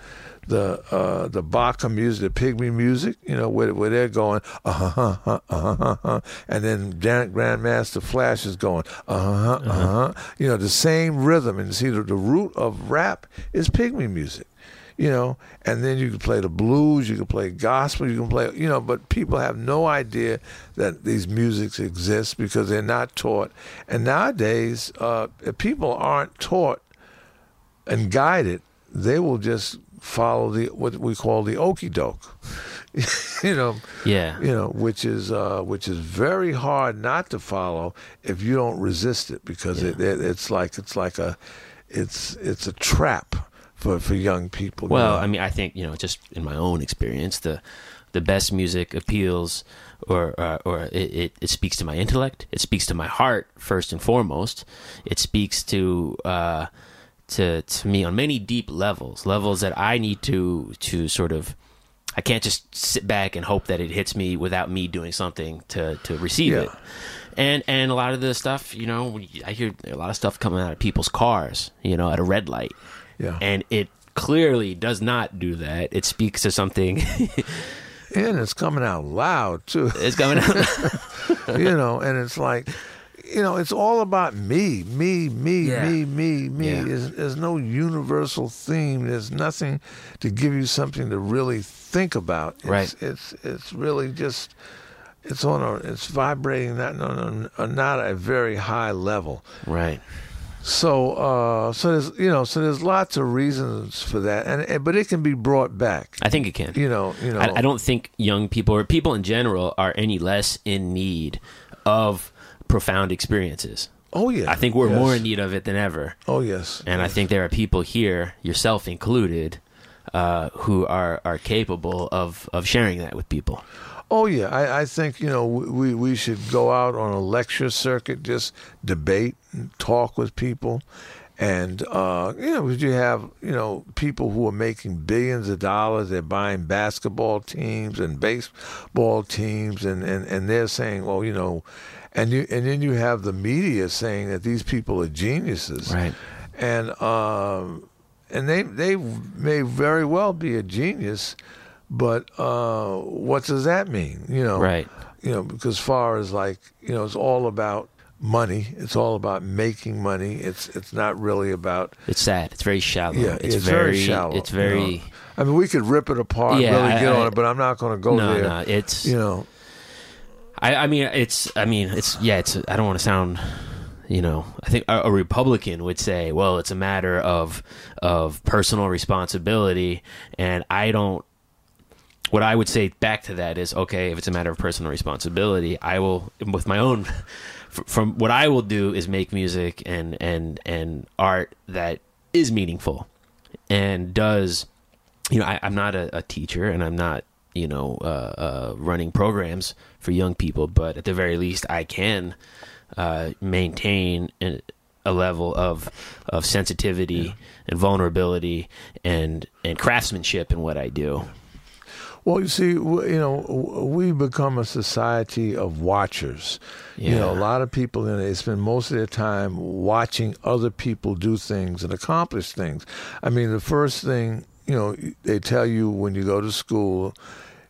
the uh, the Baka music, the Pygmy music. You know, where where they're going, uh huh, uh huh, uh huh, uh and then Grandmaster Flash is going, uh huh, uh huh. You know, the same rhythm, and see the, the root of rap is Pygmy music you know, and then you can play the blues, you can play gospel, you can play, you know, but people have no idea that these musics exist because they're not taught. And nowadays, uh, if people aren't taught and guided, they will just follow the what we call the okey doke, you know, Yeah. you know, which is uh, which is very hard not to follow if you don't resist it because it, it it's like it's like a it's it's a trap for for young people. Well, know. I mean, I think you know, just in my own experience, the the best music appeals, or uh, or it, it, it speaks to my intellect. It speaks to my heart first and foremost. It speaks to uh, to to me on many deep levels, levels that I need to to sort of. I can't just sit back and hope that it hits me without me doing something to to receive Yeah. it. And and a lot of the stuff, you know, I hear a lot of stuff coming out of people's cars, you know, at a red light yeah, and it clearly does not do that. It speaks to something. and it's coming out loud too. it's coming out. you know, and it's like, you know, it's all about me, me, me, Yeah. me, me, me. Yeah. There's, there's no universal theme. There's nothing to give you something to really think about. It's, Right. It's it's really just it's on a it's vibrating not on a, uh, not a very high level. right. So uh, so there's you know so there's lots of reasons for that, and, and but it can be brought back. I think it can. You know, you know. I, I don't think young people or people in general are any less in need of profound experiences. Oh yeah. I think we're Yes. more in need of it than ever. Oh yes. And I think there are people here, yourself included, uh, who are, are capable of, of sharing that with people. Oh yeah, I, I think you know we we should go out on a lecture circuit, just debate, and talk with people, and uh, you know you have you know people who are making billions of dollars. They're buying basketball teams and baseball teams, and, and, and they're saying, well, you know, and you and then you have the media saying that these people are geniuses, Right. and um, and they they may very well be a genius, but uh, what does that mean? You know, Right. You know, because far as like you know, it's all about money. It's all about making money. It's it's not really about It's sad. It's very shallow. yeah. it's, It's, very, very shallow. It's you very. know. I mean, we could rip it apart, Yeah, and really I- get I- on it, but I'm not going to go no, there. no. It's. You know, I, I mean, it's. I mean, it's. Yeah, it's. I don't want to sound. you know, I think a, a Republican would say, well, it's a matter of of personal responsibility, and I don't. What I would say back to that is, okay, if it's a matter of personal responsibility, I will, with my own, from what I will do is make music and and and art that is meaningful, and does, you know, I, I'm not a, a teacher, and I'm not, you know, uh, uh, running programs for young people, but at the very least, I can uh, maintain a, a level of of sensitivity and vulnerability and and craftsmanship in what I do. Well, you see, w- you know, we become a society of watchers. You know, a lot of people in it they spend most of their time watching other people do things and accomplish things. I mean, the first thing you know they tell you when you go to school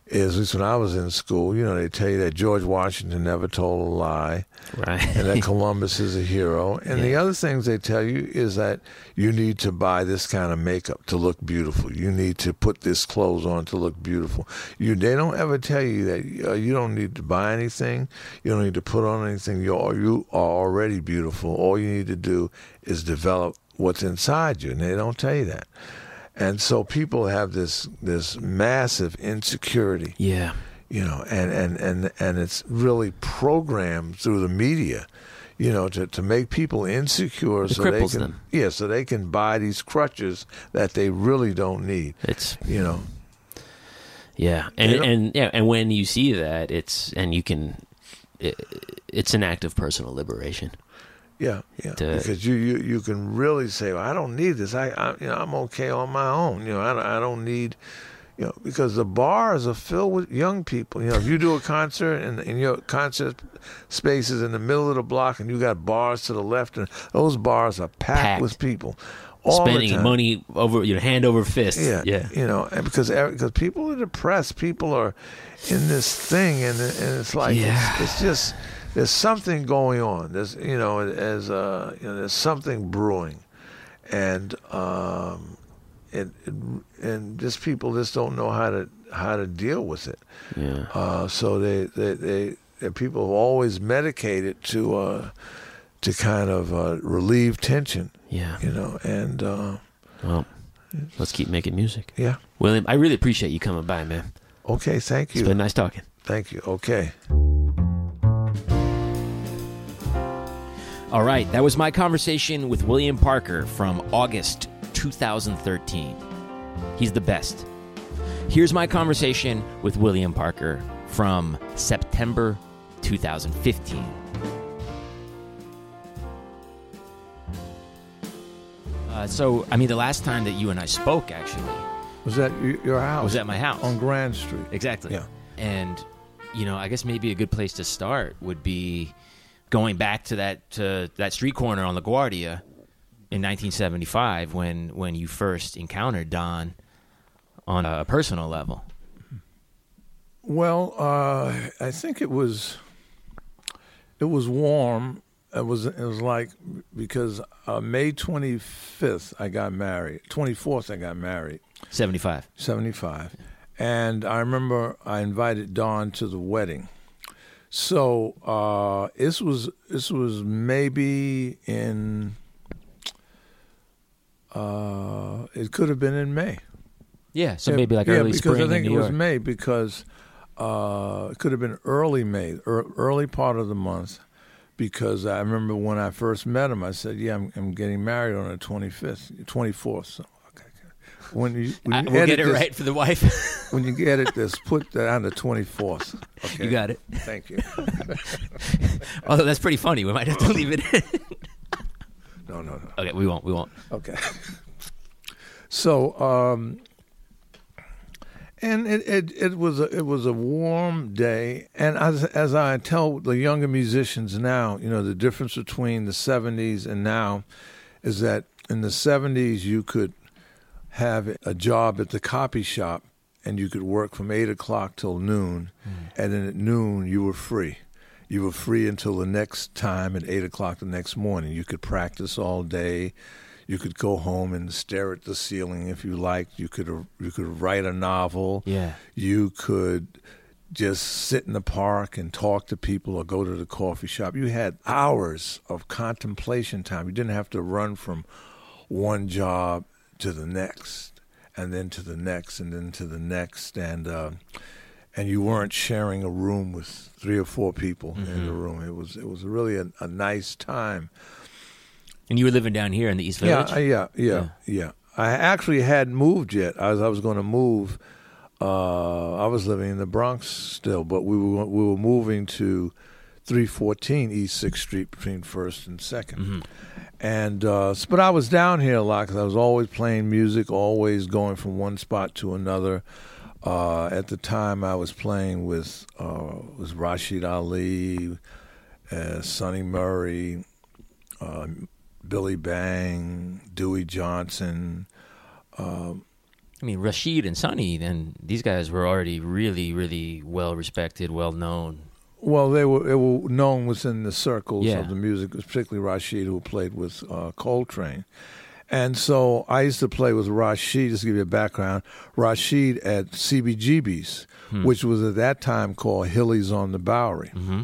is, at least when I was in school, you know, they tell you that George Washington never told a lie Right. and that Columbus is a hero. And the other things they tell you is that you need to buy this kind of makeup to look beautiful. You need to put this clothes on to look beautiful. You they don't ever tell you that uh, you don't need to buy anything. You don't need to put on anything. You are you are already beautiful. All you need to do is develop what's inside you, and they don't tell you that. And so people have this this massive insecurity yeah. you know, and, and, and, and it's really programmed through the media, you know, to, to make people insecure It so they can them. yeah, so they can buy these crutches that they really don't need. It's You know. yeah, and You know- and yeah, and when you see that, it's and you can, it, it's an act of personal liberation. Yeah, yeah. To- because you, you you can really say, well, I don't need this. I, I you know I'm okay on my own. You know, I, don't- I don't need. You know, because the bars are filled with young people. You know, if you do a concert and, and your concert space is in the middle of the block and you got bars to the left, and those bars are packed, Packed. with people. Spending money over your hand over fist. Yeah, yeah. You know, and because because people are depressed, people are in this thing, and and it's like Yeah. it's, it's just there's something going on. There's you know as uh you know there's something brewing, and um, it, it and just people just don't know how to how to deal with it. yeah. Uh, so they they they, they people have always medicated to uh to kind of uh, relieve tension, Yeah. you know, and uh, Well, let's keep making music. yeah. William, I really appreciate you coming by, man. Okay, thank you. It's been nice talking. Thank you. Okay. All right, that was my conversation with William Parker from August 2013. He's the best. Here's my conversation with William Parker from September 2015. Uh, so, I mean, the last time that you and I spoke actually Was that y- your house? was at my house. on Grand Street? Exactly. Yeah. And you know, I guess maybe a good place to start would be going back to that to that street corner on LaGuardia in 1975 when when you first encountered Don on a personal level. Well, uh, I think it was. It was warm. It was. It was like because uh, May twenty fifth I got married. Twenty fourth I got married. 75. 75. And I remember I invited Don to the wedding. So uh, this was this was maybe in uh, it could have been in May. Yeah, so Yeah, maybe like yeah, early because spring I think in it New was May because uh, it could have been early May, ear- early part of the month. Because I remember when I first met him, I said, "Yeah, I'm, I'm getting married on the 25th, 24th." So, okay, okay. When you, when you we'll get it this, right for the wife. when you get it, this put that on the 24th. Okay. you got it. Thank you. Although that's pretty funny. We might have to leave it in. No, no, no. okay, we won't. We won't. Okay. So, um, and it, it, it was a, it was a warm day, and as as I tell the younger musicians now, you know, the difference between the '70s and now is that in the '70s you could have a job at the copy shop, and you could work from eight o'clock till noon, mm. and then at noon you were free. You were free until the next time at eight o'clock the next morning. You could practice all day. You could go home and stare at the ceiling if you liked. You could you could write a novel. Yeah. You could just sit in the park and talk to people or go to the coffee shop. You had hours of contemplation time. You didn't have to run from one job to the next and then to the next and then to the next and uh, and you weren't sharing a room with three or four people in the Mhm. room. It was it was really a, a nice time. And you were living down here in the East Village. Yeah, uh, yeah, yeah, yeah. I actually hadn't moved yet. I was I was going to move. Uh, I was living in the Bronx still, but we were we were moving to 314 East Sixth Street between First and 2nd Mhm. And uh, but I was down here a lot because I was always playing music, always going from one spot to another. Uh, at the time, I was playing with uh, was Rashied Ali, uh, Sunny Murray, uh, Billy Bang, Dewey Johnson. Um, I mean, Rashied and Sunny, then these guys were already really, really well respected, well known. Well, they were they were known within the circles Yeah. of the music, particularly Rashied, who played with uh, Coltrane. And so I used to play with Rashied, just to give you a background, Rashied at CBGB's, Hmm. which was at that time called Hilly's on the Bowery. hmm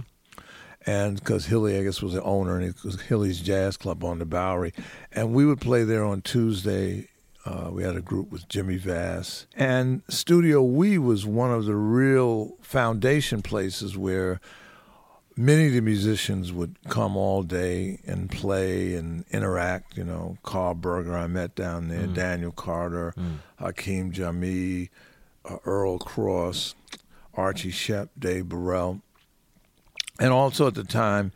and because Hilly, I guess, was the owner, and it was Hilly's Jazz Club on the Bowery, and we would play there on Tuesday. Uh, we had a group with Jimmy Vass, and Studio We was one of the real foundation places where many of the musicians would come all day and play and interact. You know, Karl Berger I met down there, Mm. Daniel Carter, Mm. Hakim Jami, uh, Earl Cross, Archie Shepp, Dave Burrell. And also at the time,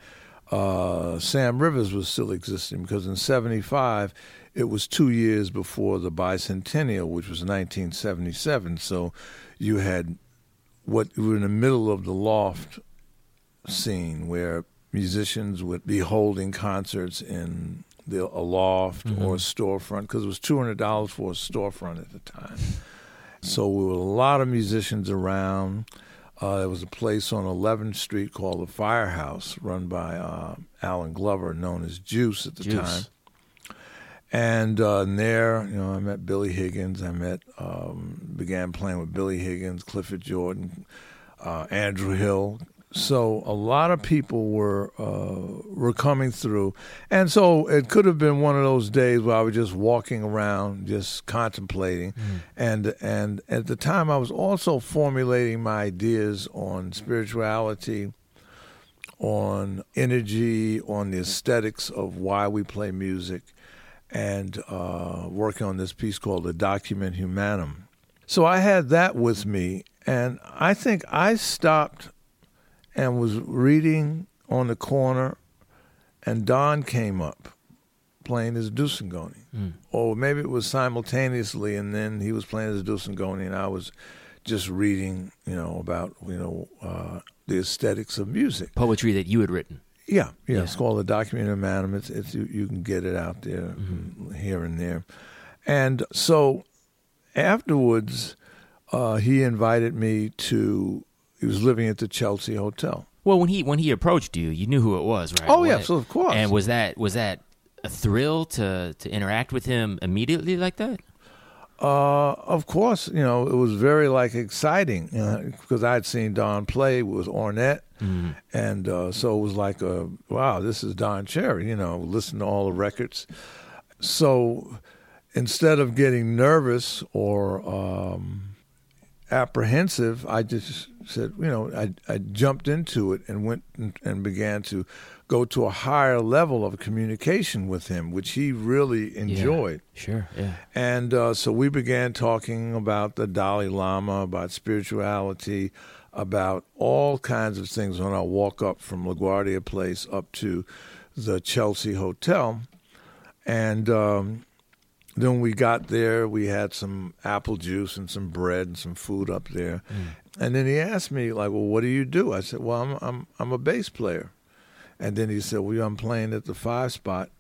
uh, Sam Rivers was still existing because in 75, it was two years before the bicentennial, which was 1977. So you had what you were in the middle of the loft scene where musicians would be holding concerts in the, a loft or a storefront because it was $200 for a storefront at the time. So there were a lot of musicians around. Uh, there was a place on 11th Street called the Firehouse, run by uh, Alan Glover, known as Juice at the Juice. time. And uh, and there, you know, I met Billy Higgins. I met, um, began playing with Billy Higgins, Clifford Jordan, uh, Andrew Hill. So a lot of people were uh, were coming through, and so it could have been one of those days where I was just walking around, just contemplating, and and at the time I was also formulating my ideas on spirituality, on energy, on the aesthetics of why we play music, and uh, working on this piece called the Document Humanum. So I had that with me, and I think I stopped and was reading on the corner, and Don came up playing his doussn'gouni. Mm. Or maybe it was simultaneously, and then he was playing his doussn'gouni, and I was just reading, you know, about, you know, uh, the aesthetics of music. Poetry that you had written. Yeah, yeah, Yeah. It's called the Document Humanum. It's, it's you, you can get it out there Mm-hmm. here and there, and so afterwards, uh, he invited me to. He was living at the Chelsea Hotel. Well, when he when he approached you, you knew who it was, right? Oh, yeah, so of course. And was that was that a thrill to to interact with him immediately like that? Uh, of course, you know it was very like exciting uh, because I'd seen Don play with Ornette, Mm. and uh, so it was like, a, wow, this is Don Cherry. You know, listen to all the records. So instead of getting nervous or um, apprehensive, I just said, you know, I, I jumped into it and went and, and began to go to a higher level of communication with him, which he really enjoyed. Sure. Yeah. And uh, so we began talking about the Dalai Lama, about spirituality, about all kinds of things on our walk up from LaGuardia Place up to the Chelsea Hotel. And um, then when we got there, we had some apple juice and some bread and some food up there. And then he asked me, like, well, what do you do? I said, well, I'm, I'm, I'm a bass player. And then he said, well, I'm playing at the five spot.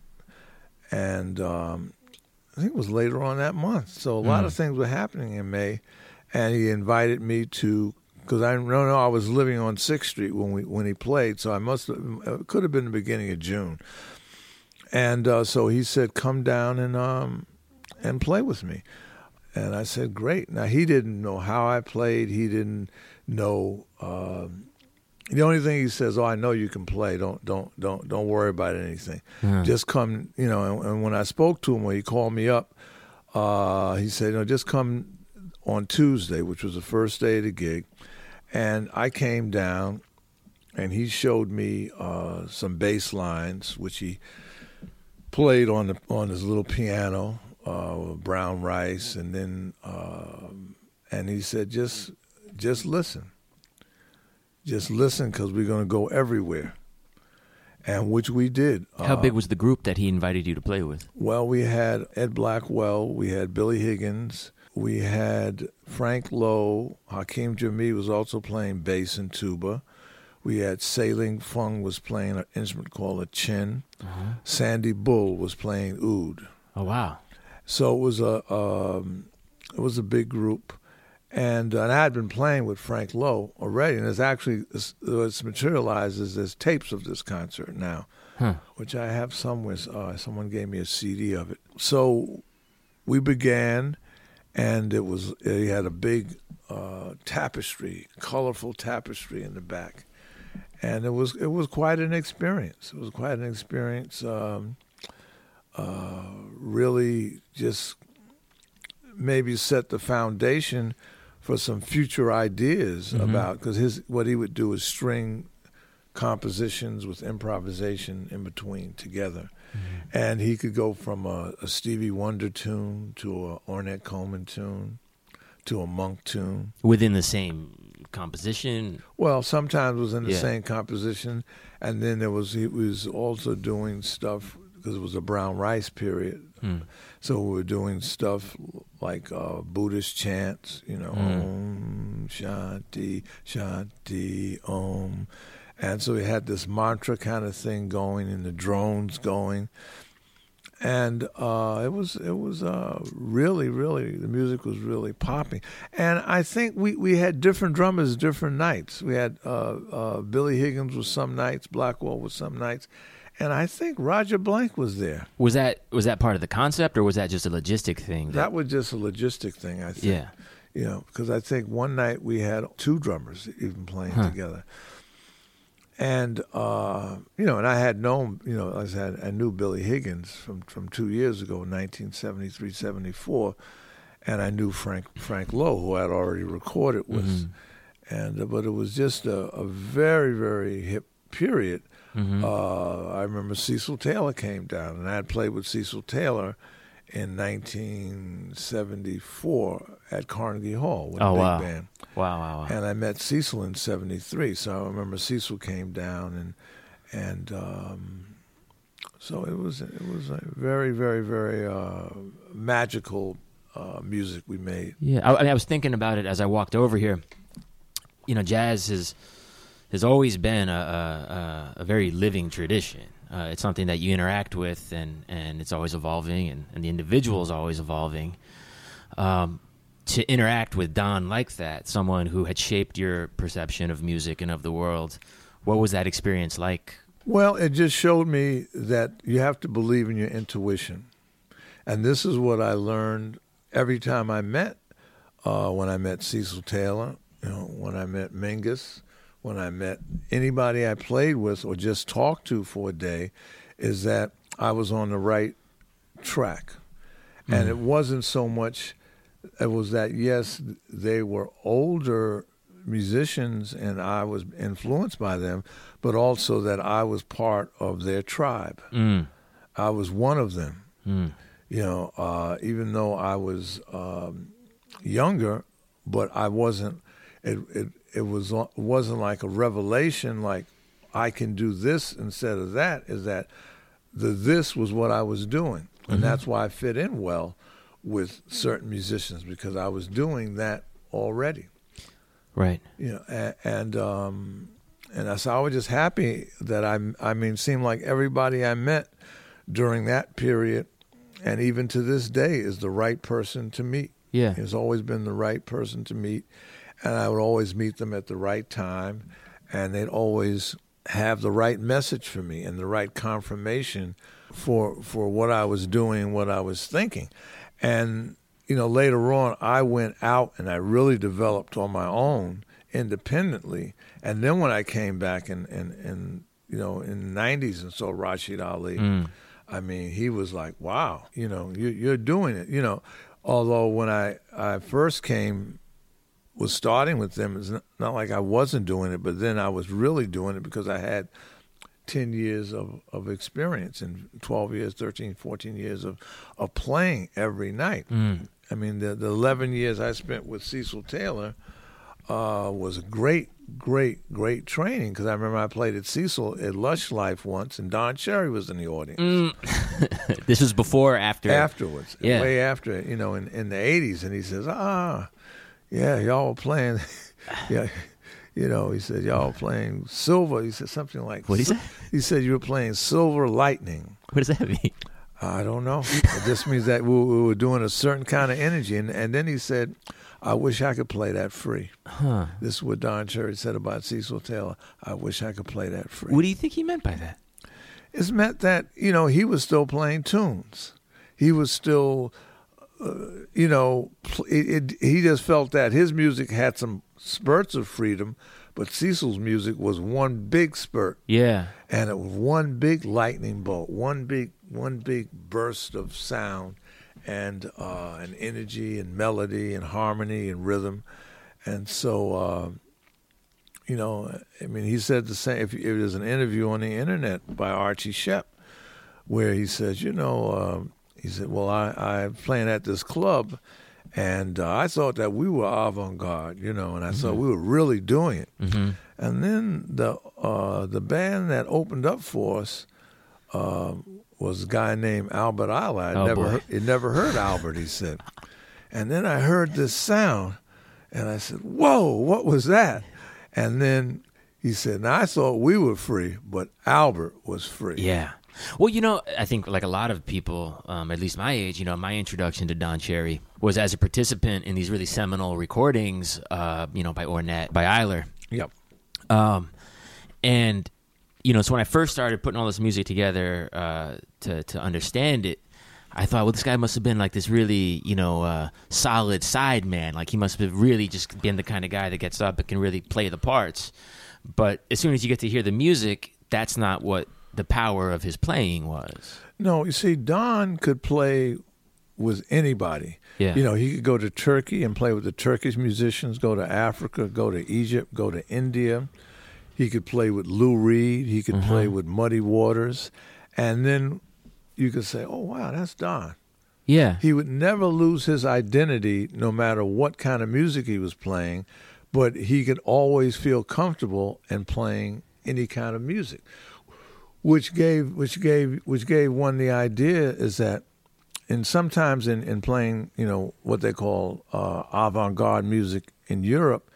And um, I think it was later on that month. So a lot of things were happening in May, and he invited me to because I don't know I was living on Sixth Street when we when he played, so I must have, it could have been the beginning of June. And uh, so he said, "Come down and um and play with me." And I said, "Great." Now he didn't know how I played. He didn't know. Um, the only thing he says, "Oh, I know you can play. Don't don't don't don't worry about anything. Just come." You know. And, and when I spoke to him, when he called me up, uh, he said, "No, just come on Tuesday, which was the first day of the gig." And I came down, and he showed me uh, some bass lines, which he played on the on his little piano, uh, brown rice, and then uh, and he said, "Just just listen, just listen, because we're going to go everywhere." And which we did. How Uh, big was the group that he invited you to play with? well, we had Ed Blackwell, we had Billy Higgins, we had Frank Lowe, Hakim Jami was also playing bass and tuba. We had Sailing Fung was playing an instrument called a chin. Sandy Bull was playing oud. Oh wow. So it was a um, it was a big group, and, and I had been playing with Frank Lowe already, and it's actually it's, it's materialized as there's tapes of this concert now, Huh. which I have somewhere. Uh, someone gave me a CD of it. So we began, and it was he had a big uh, tapestry, colorful tapestry in the back, and it was it was quite an experience. It was quite an experience. Um, uh, really, just maybe set the foundation for some future ideas about because his what he would do is string compositions with improvisation in between together. And he could go from a, a Stevie Wonder tune to a Ornette Coleman tune to a Monk tune. Within the same composition. Well, sometimes it was in the Yeah. same composition, and then there was he was also doing stuff because it was a brown rice period. Hmm. So we were doing stuff like uh, Buddhist chants, you know, Mm. Om Shanti Shanti Om, and so we had this mantra kind of thing going, and the drones going, and uh, it was it was uh, really really the music was really popping, and I think we, we had different drummers different nights. We had uh, uh, Billy Higgins was some nights, Blackwell was some nights, and I think Roger Blank was there. Was that was that part of the concept, or was that just a logistic thing? That was just a logistic thing, I think. yeah. You know, because I think one night we had two drummers even playing Huh. together. And uh, you know, and I had known, you know, I said I knew Billy Higgins from from two years ago, 1973, 74, and I knew Frank Frank Lowe, who I'd already recorded with, Mhm. and uh, but it was just a, a very very hip period. Mhm. Uh, I remember Cecil Taylor came down, and I had played with Cecil Taylor in 1974 at Carnegie Hall with Oh, a big wow. band. wow, wow, wow. And I met Cecil in '73, so I remember Cecil came down, and and um, so it was it was a very very very uh, magical uh, music we made. Yeah, I, I mean, I was thinking about it as I walked over here. You know, jazz has has always been a, a, a very living tradition. Uh, it's something that you interact with, and, and it's always evolving, and, and the individual is always evolving. Um, to interact with Don like that, someone who had shaped your perception of music and of the world, what was that experience like? Well, it just showed me that you have to believe in your intuition. And this is what I learned every time I met, uh, when I met Cecil Taylor, you know, when I met Mingus, when I met anybody I played with or just talked to for a day, is that I was on the right track. And it wasn't so much, it was that, yes, they were older musicians and I was influenced by them, but also that I was part of their tribe. Mm, I was one of them. mm, You know, uh, even though I was um, younger, but I wasn't. It it it was wasn't like a revelation. Like I can do this instead of that. Is that the this was what I was doing, and that's why I fit in well with certain musicians because I was doing that already right. you know, and, and um, and I, so I was just happy that I, I mean, seemed like everybody I met during that period, and even to this day, is the right person to meet. Yeah. Has always been the right person to meet, and I would always meet them at the right time, and they'd always have the right message for me and the right confirmation for for what I was doing, and what I was thinking, and you know, later on, I went out and I really developed on my own independently. And then when I came back in, in, in you know, in the 90s and saw Rashied Ali, Mm. I mean, he was like, wow, you know, you, you're doing it, you know. Although when I, I first came, was starting with them, it's not, like I wasn't doing it, but then I was really doing it because I had 10 years of, of experience and 12 years, 13, 14 years of, of playing every night. Mm. I mean, the, the 11 years I spent with Cecil Taylor uh, was a great, great, great training because I remember I played at Cecil at Lush Life once and Don Cherry was in the audience. Mm. this was before or after? Afterwards, Yeah. way after, you know, in, in the 80s. And he says, ah, yeah, y'all were playing, yeah. You know, he said, y'all were playing silver. He said something like, What'd he say? He said, you were playing silver lightning. What does that mean? I don't know. it just means that we, we were doing a certain kind of energy. And, and then he said, I wish I could play that free. Huh. This is what Don Cherry said about Cecil Taylor. I wish I could play that free. What do you think he meant by that? It's meant that, you know, he was still playing tunes. He was still, uh, you know, it, it, he just felt that his music had some spurts of freedom, but Cecil's music was one big spurt. Yeah. and it was one big lightning bolt, one big one big burst of sound, and uh, and energy and melody and harmony and rhythm, and so uh, you know, I mean, he said the same. If, if there's an interview on the internet by Archie Shepp, where he says, you know, um, he said, well, I I'm playing at this club. And uh, I thought that we were avant-garde, you know, and I thought we were really doing it. Mm-hmm. And then the uh, the band that opened up for us uh, was a guy named Albert Ayler. I Oh, never boy. he never heard Albert. He said, and then I heard this sound, and I said, "Whoa, what was that?" And then he said, "Now I thought we were free, but Albert was free." Yeah. Well, you know, I think like a lot of people, um, at least my age, you know, my introduction to Don Cherry was as a participant in these really seminal recordings, uh, you know, by Ornette, by Ayler. Yep. Um, and you know, so when I first started putting all this music together uh, to to understand it, I thought, well, this guy must have been like this really, you know, uh, solid side man. Like he must have really just been the kind of guy that gets up and can really play the parts. But as soon as you get to hear the music, that's not what the power of his playing was. No, you see, Don could play with anybody. Yeah. You know, he could go to Turkey and play with the Turkish musicians, go to Africa, go to Egypt, go to India. He could play with Lou Reed. He could mm-hmm. play with Muddy Waters. And then you could say, oh, wow, that's Don. Yeah. He would never lose his identity no matter what kind of music he was playing, but he could always feel comfortable in playing any kind of music. Which gave which gave which gave one the idea is that and sometimes in, in playing, you know, what they call uh, avant-garde music in Europe,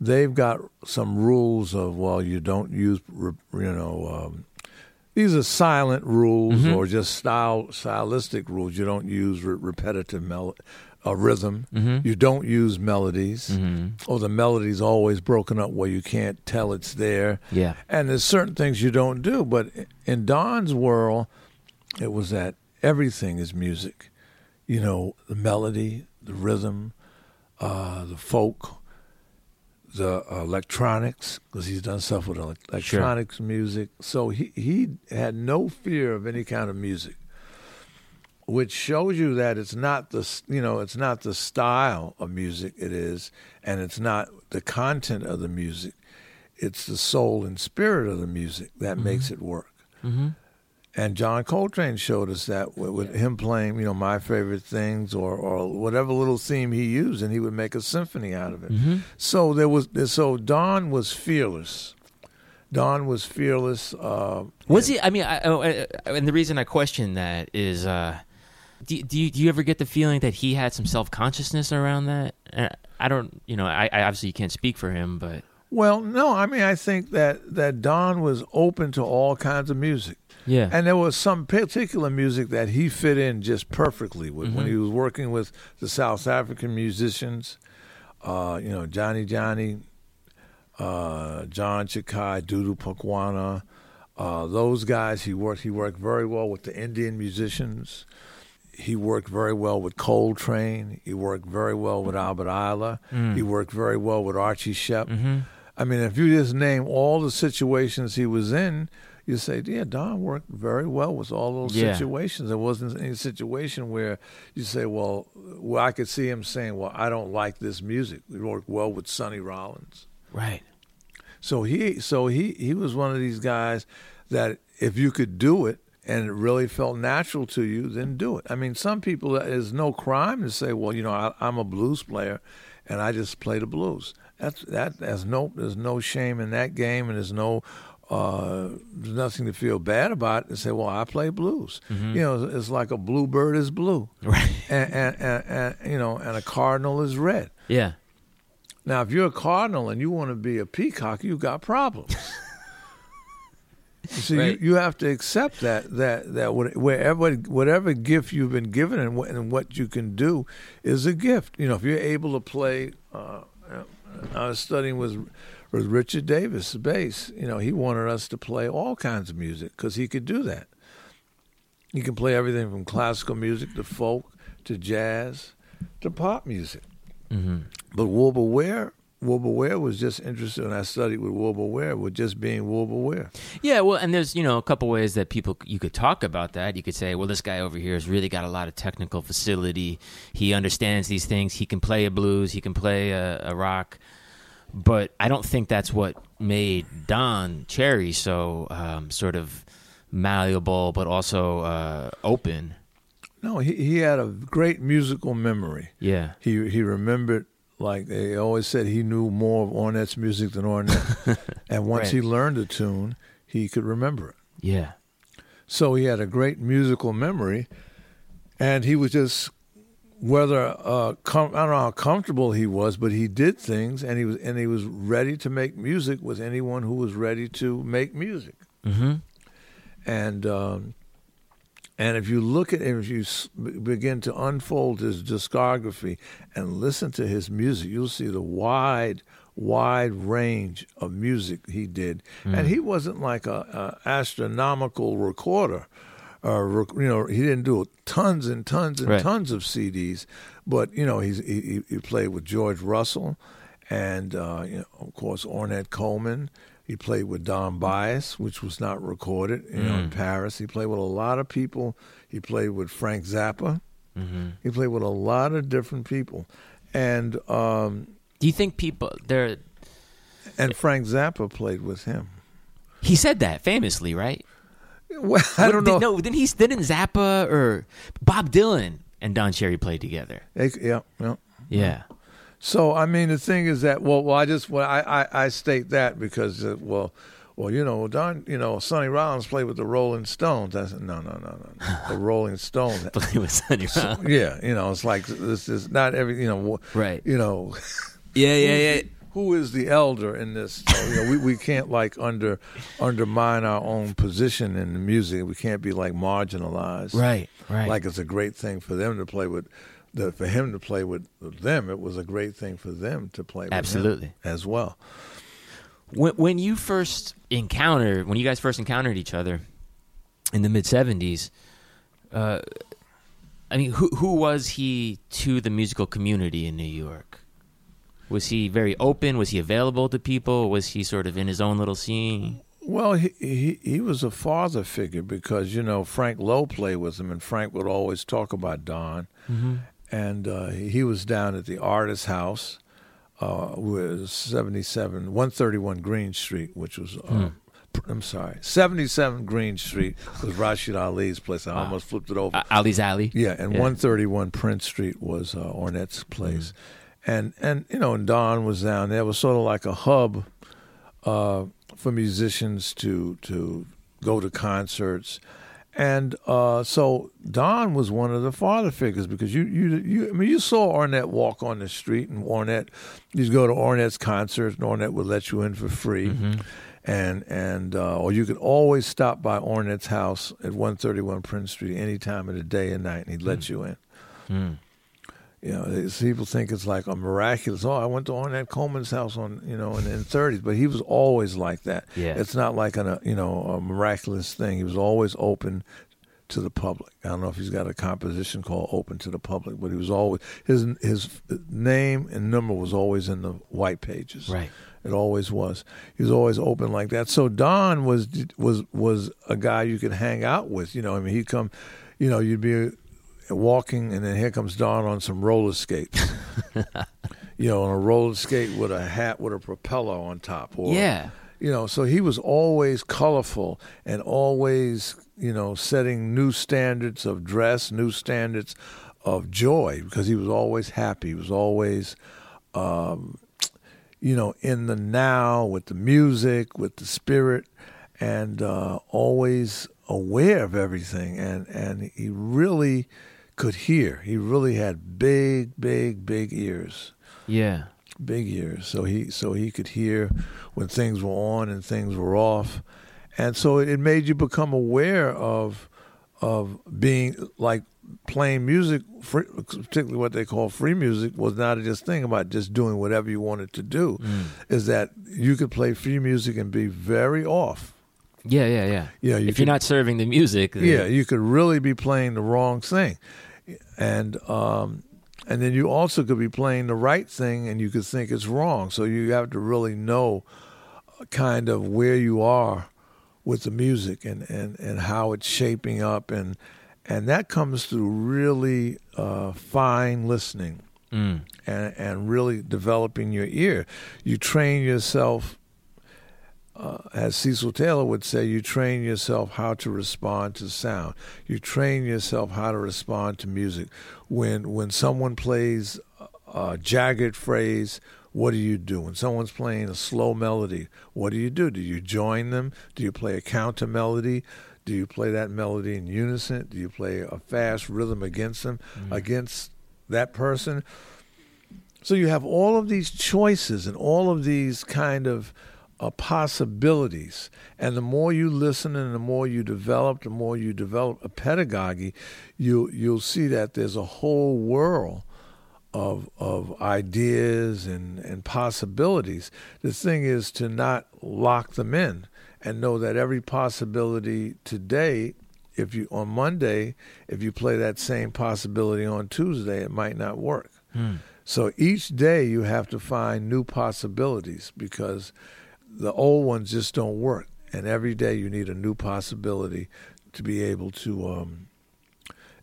they've got some rules of well, you don't use, you know, um, these are silent rules or just style stylistic rules. You don't use re- repetitive mel- uh, rhythm. You don't use melodies, or the melody's always broken up where you can't tell it's there. Yeah. And there's certain things you don't do. But in Don's world, it was that everything is music. You know, the melody, the rhythm, uh, the folk, the uh, electronics, because he's done stuff with ele- electronics music. So he, he had no fear of any kind of music, which shows you that it's not the you know it's not the style of music it is, and it's not the content of the music. It's the soul and spirit of the music that makes it work. Mm-hmm. And John Coltrane showed us that with, with him playing, you know, my favorite things or, or whatever little theme he used, and he would make a symphony out of it. Mm-hmm. So there was, so Don was fearless. Don was fearless. Uh, Was he? I mean, I, uh, and the reason I question that is, uh, do, do you do you ever get the feeling that he had some self consciousness around that? Uh, I don't, you know, I, I obviously you can't speak for him, but well, no, I mean, I think that that Don was open to all kinds of music. yeah, And there was some particular music that he fit in just perfectly with when Mhm. he was working with the South African musicians, uh, you know, Johnny Johnny, uh, John Chikai, Dudu Pukwana, uh, those guys he worked he worked very well with the Indian musicians. He worked very well with Coltrane. He worked very well with Albert Ayler. Mm. He worked very well with Archie Shepp. Mm-hmm. I mean, if you just name all the situations he was in, you say, yeah, Don worked very well with all those Yeah. situations. There wasn't any situation where you say, well, well, I could see him saying, well, I don't like this music. He worked well with Sonny Rollins. Right. So he, so he, he was one of these guys that if you could do it and it really felt natural to you, then do it. I mean, some people, there's no crime to say, well, you know, I, I'm a blues player and I just play the blues. That's that. There's no, there's no shame in that game, and there's no, uh, there's nothing to feel bad about. And say, well, I play blues. You know, it's like a bluebird is blue, Right. and, and, and, and you know, and a cardinal is red. Yeah. Now, if you're a cardinal and you want to be a peacock, you've got problems. So Right. you, you have to accept that that that wherever whatever gift you've been given and what, and what you can do is a gift. You know, if you're able to play, uh, I was studying with with Richard Davis, the bass. You know, he wanted us to play all kinds of music because he could do that. He can play everything from classical music to folk to jazz to pop music. Mm-hmm. But Wilbur Ware, Wilbur Ware was just interested, and I studied with Wilbur Ware, with just being Wilbur Ware. Yeah, well, and there's you know a couple ways that people you could talk about that. You could say, well, this guy over here has really got a lot of technical facility. He understands these things. He can play a blues. He can play a, a rock. But I don't think that's what made Don Cherry so um, sort of malleable, but also uh, open. No, he, he had a great musical memory. Yeah, He he remembered, like they always said, he knew more of Ornette's music than Ornette. and once Right. he learned a tune, he could remember it. yeah, So he had a great musical memory, and he was just whether uh, com- I don't know how comfortable he was, but he did things, and he was and he was ready to make music with anyone who was ready to make music. mm-hmm. And um, and if you look at him, if you begin to unfold his discography and listen to his music, you'll see the wide, wide range of music he did. And he wasn't like a, a astronomical recorder. Uh, you know, he didn't do tons and tons and Right. tons of CDs, but you know, he- he played with George Russell, and uh, you know, of course Ornette Coleman. He played with Don Byas, which was not recorded, you know, in Paris. He played with a lot of people. He played with Frank Zappa. Mm-hmm. He played with a lot of different people, and um, Do you think people there? and Frank Zappa played with him. He said that famously, right? Well, I don't know. Did, no, didn't he? Didn't Zappa or Bob Dylan and Don Cherry played together? Yeah, yeah. Yeah. So I mean, the thing is that well, well I just well, I, I I state that because uh, well, well, you know, Don, you know, Sonny Rollins played with the Rolling Stones. I said no, no, no, no, the Rolling Stones. Play with Sonny Rollins. yeah, you know, it's like this is not every, you know, Right. You know, Yeah, yeah, yeah. who is the elder in this? So, you know, we, we can't like under undermine our own position in the music. We can't be like marginalized. Right, right. Like it's a great thing for them to play with. The, for him to play with them, it was a great thing for them to play Absolutely. as well. when when you first encountered when you guys first encountered each other in the mid seventies, uh, I mean, who who was he to the musical community in New York? Was he very open? Was he available to people? Was he sort of in his own little scene? Well, he, he he was a father figure because you know Frank Lowe played with him, and Frank would always talk about Don. And uh, he was down at the artist house, uh, with seventy seven one thirty one Green Street, which was. Uh, pr- I'm sorry, 77 Green Street was Rashied Ali's place. I almost flipped it over. Uh, Ali's Alley. Yeah, and Yeah. 131 Prince Street was uh, Ornette's place, and and you know, and Don was down there. It was sort of like a hub uh, for musicians to to go to concerts, and uh, so Don was one of the father figures because you you you I mean you saw Ornette walk on the street, and Ornette you'd go to Ornette's concerts, and Ornette would let you in for free. And and uh, or you could always stop by Ornette's house at 131 Prince Street any time of the day and night, and he'd let you in. Mm. You know, people think it's like a miraculous. Oh, I went to Ornette Coleman's house on you know in the 30s, but he was always like that. Yeah. it's not like a uh, you know a miraculous thing. He was always open to the public. I don't know if he's got a composition called Open to the Public, but he was always his his name and number was always in the white pages. Right. It always was. He was always open like that. So Don was was was a guy you could hang out with. You know, I mean, he'd come. You know, you'd be walking, and then here comes Don on some roller skates. you know, on a roller skate with a hat with a propeller on top. Or, Yeah. you know so he was always colorful and always you know setting new standards of dress new standards of joy because he was always happy he was always um, you know in the now with the music with the spirit and uh, always aware of everything and and he really could hear. He really had big big big ears. Yeah. big ears. So he so he could hear when things were on and things were off. And so it, it made you become aware of of being like playing music free, particularly what they call free music was not just thing about just doing whatever you wanted to do. Mm. Is that you could play free music and be very off. Yeah, yeah, yeah. Yeah, you if you're not serving the music, then- yeah, you could really be playing the wrong thing, and um, and then you also could be playing the right thing, and you could think it's wrong. So you have to really know, uh, kind of where you are with the music and and and how it's shaping up, and and that comes through really uh, fine listening Mm. and and really developing your ear. You train yourself, uh, as Cecil Taylor would say, you train yourself how to respond to sound. You train yourself how to respond to music. When when someone plays a jagged phrase, what do you do? When someone's playing a slow melody, what do you do? Do you join them? Do you play a counter melody? Do you play that melody in unison? Do you play a fast rhythm against them, against that person? So you have all of these choices and all of these kind of uh, possibilities. And the more you listen and the more you develop, the more you develop a pedagogy, you you'll see that there's a whole world of of ideas and, and possibilities. The thing is to not lock them in and know that every possibility today if you on Monday, if you play that same possibility on Tuesday, it might not work. So each day you have to find new possibilities because the old ones just don't work. And every day you need a new possibility to be able to um,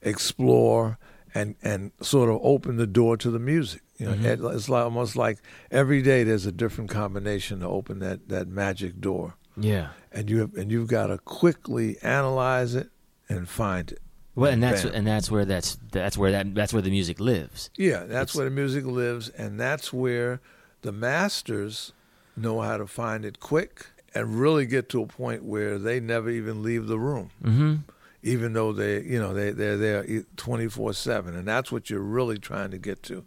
explore and, and sort of open the door to the music. You know, it- it's like, almost like every day there's a different combination to open that, that magic door, Yeah. and you have, and you've got to quickly analyze it and find it. Well, and that's Bam. and that's where that's that's where that that's where the music lives. Yeah, that's It's- where the music lives, and that's where the masters know how to find it quick and really get to a point where they never even leave the room, Mm-hmm. even though they, you know, they they're there twenty four seven, and that's what you're really trying to get to.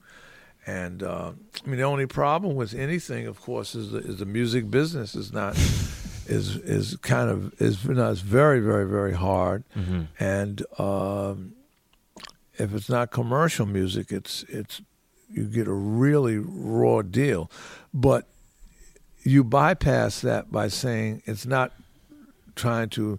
And uh, I mean, the only problem with anything, of course, is the, is the music business is not is is kind of is you know, it's very very very hard, Mm-hmm. and um, if it's not commercial music, it's it's you get a really raw deal, but you bypass that by saying it's not trying to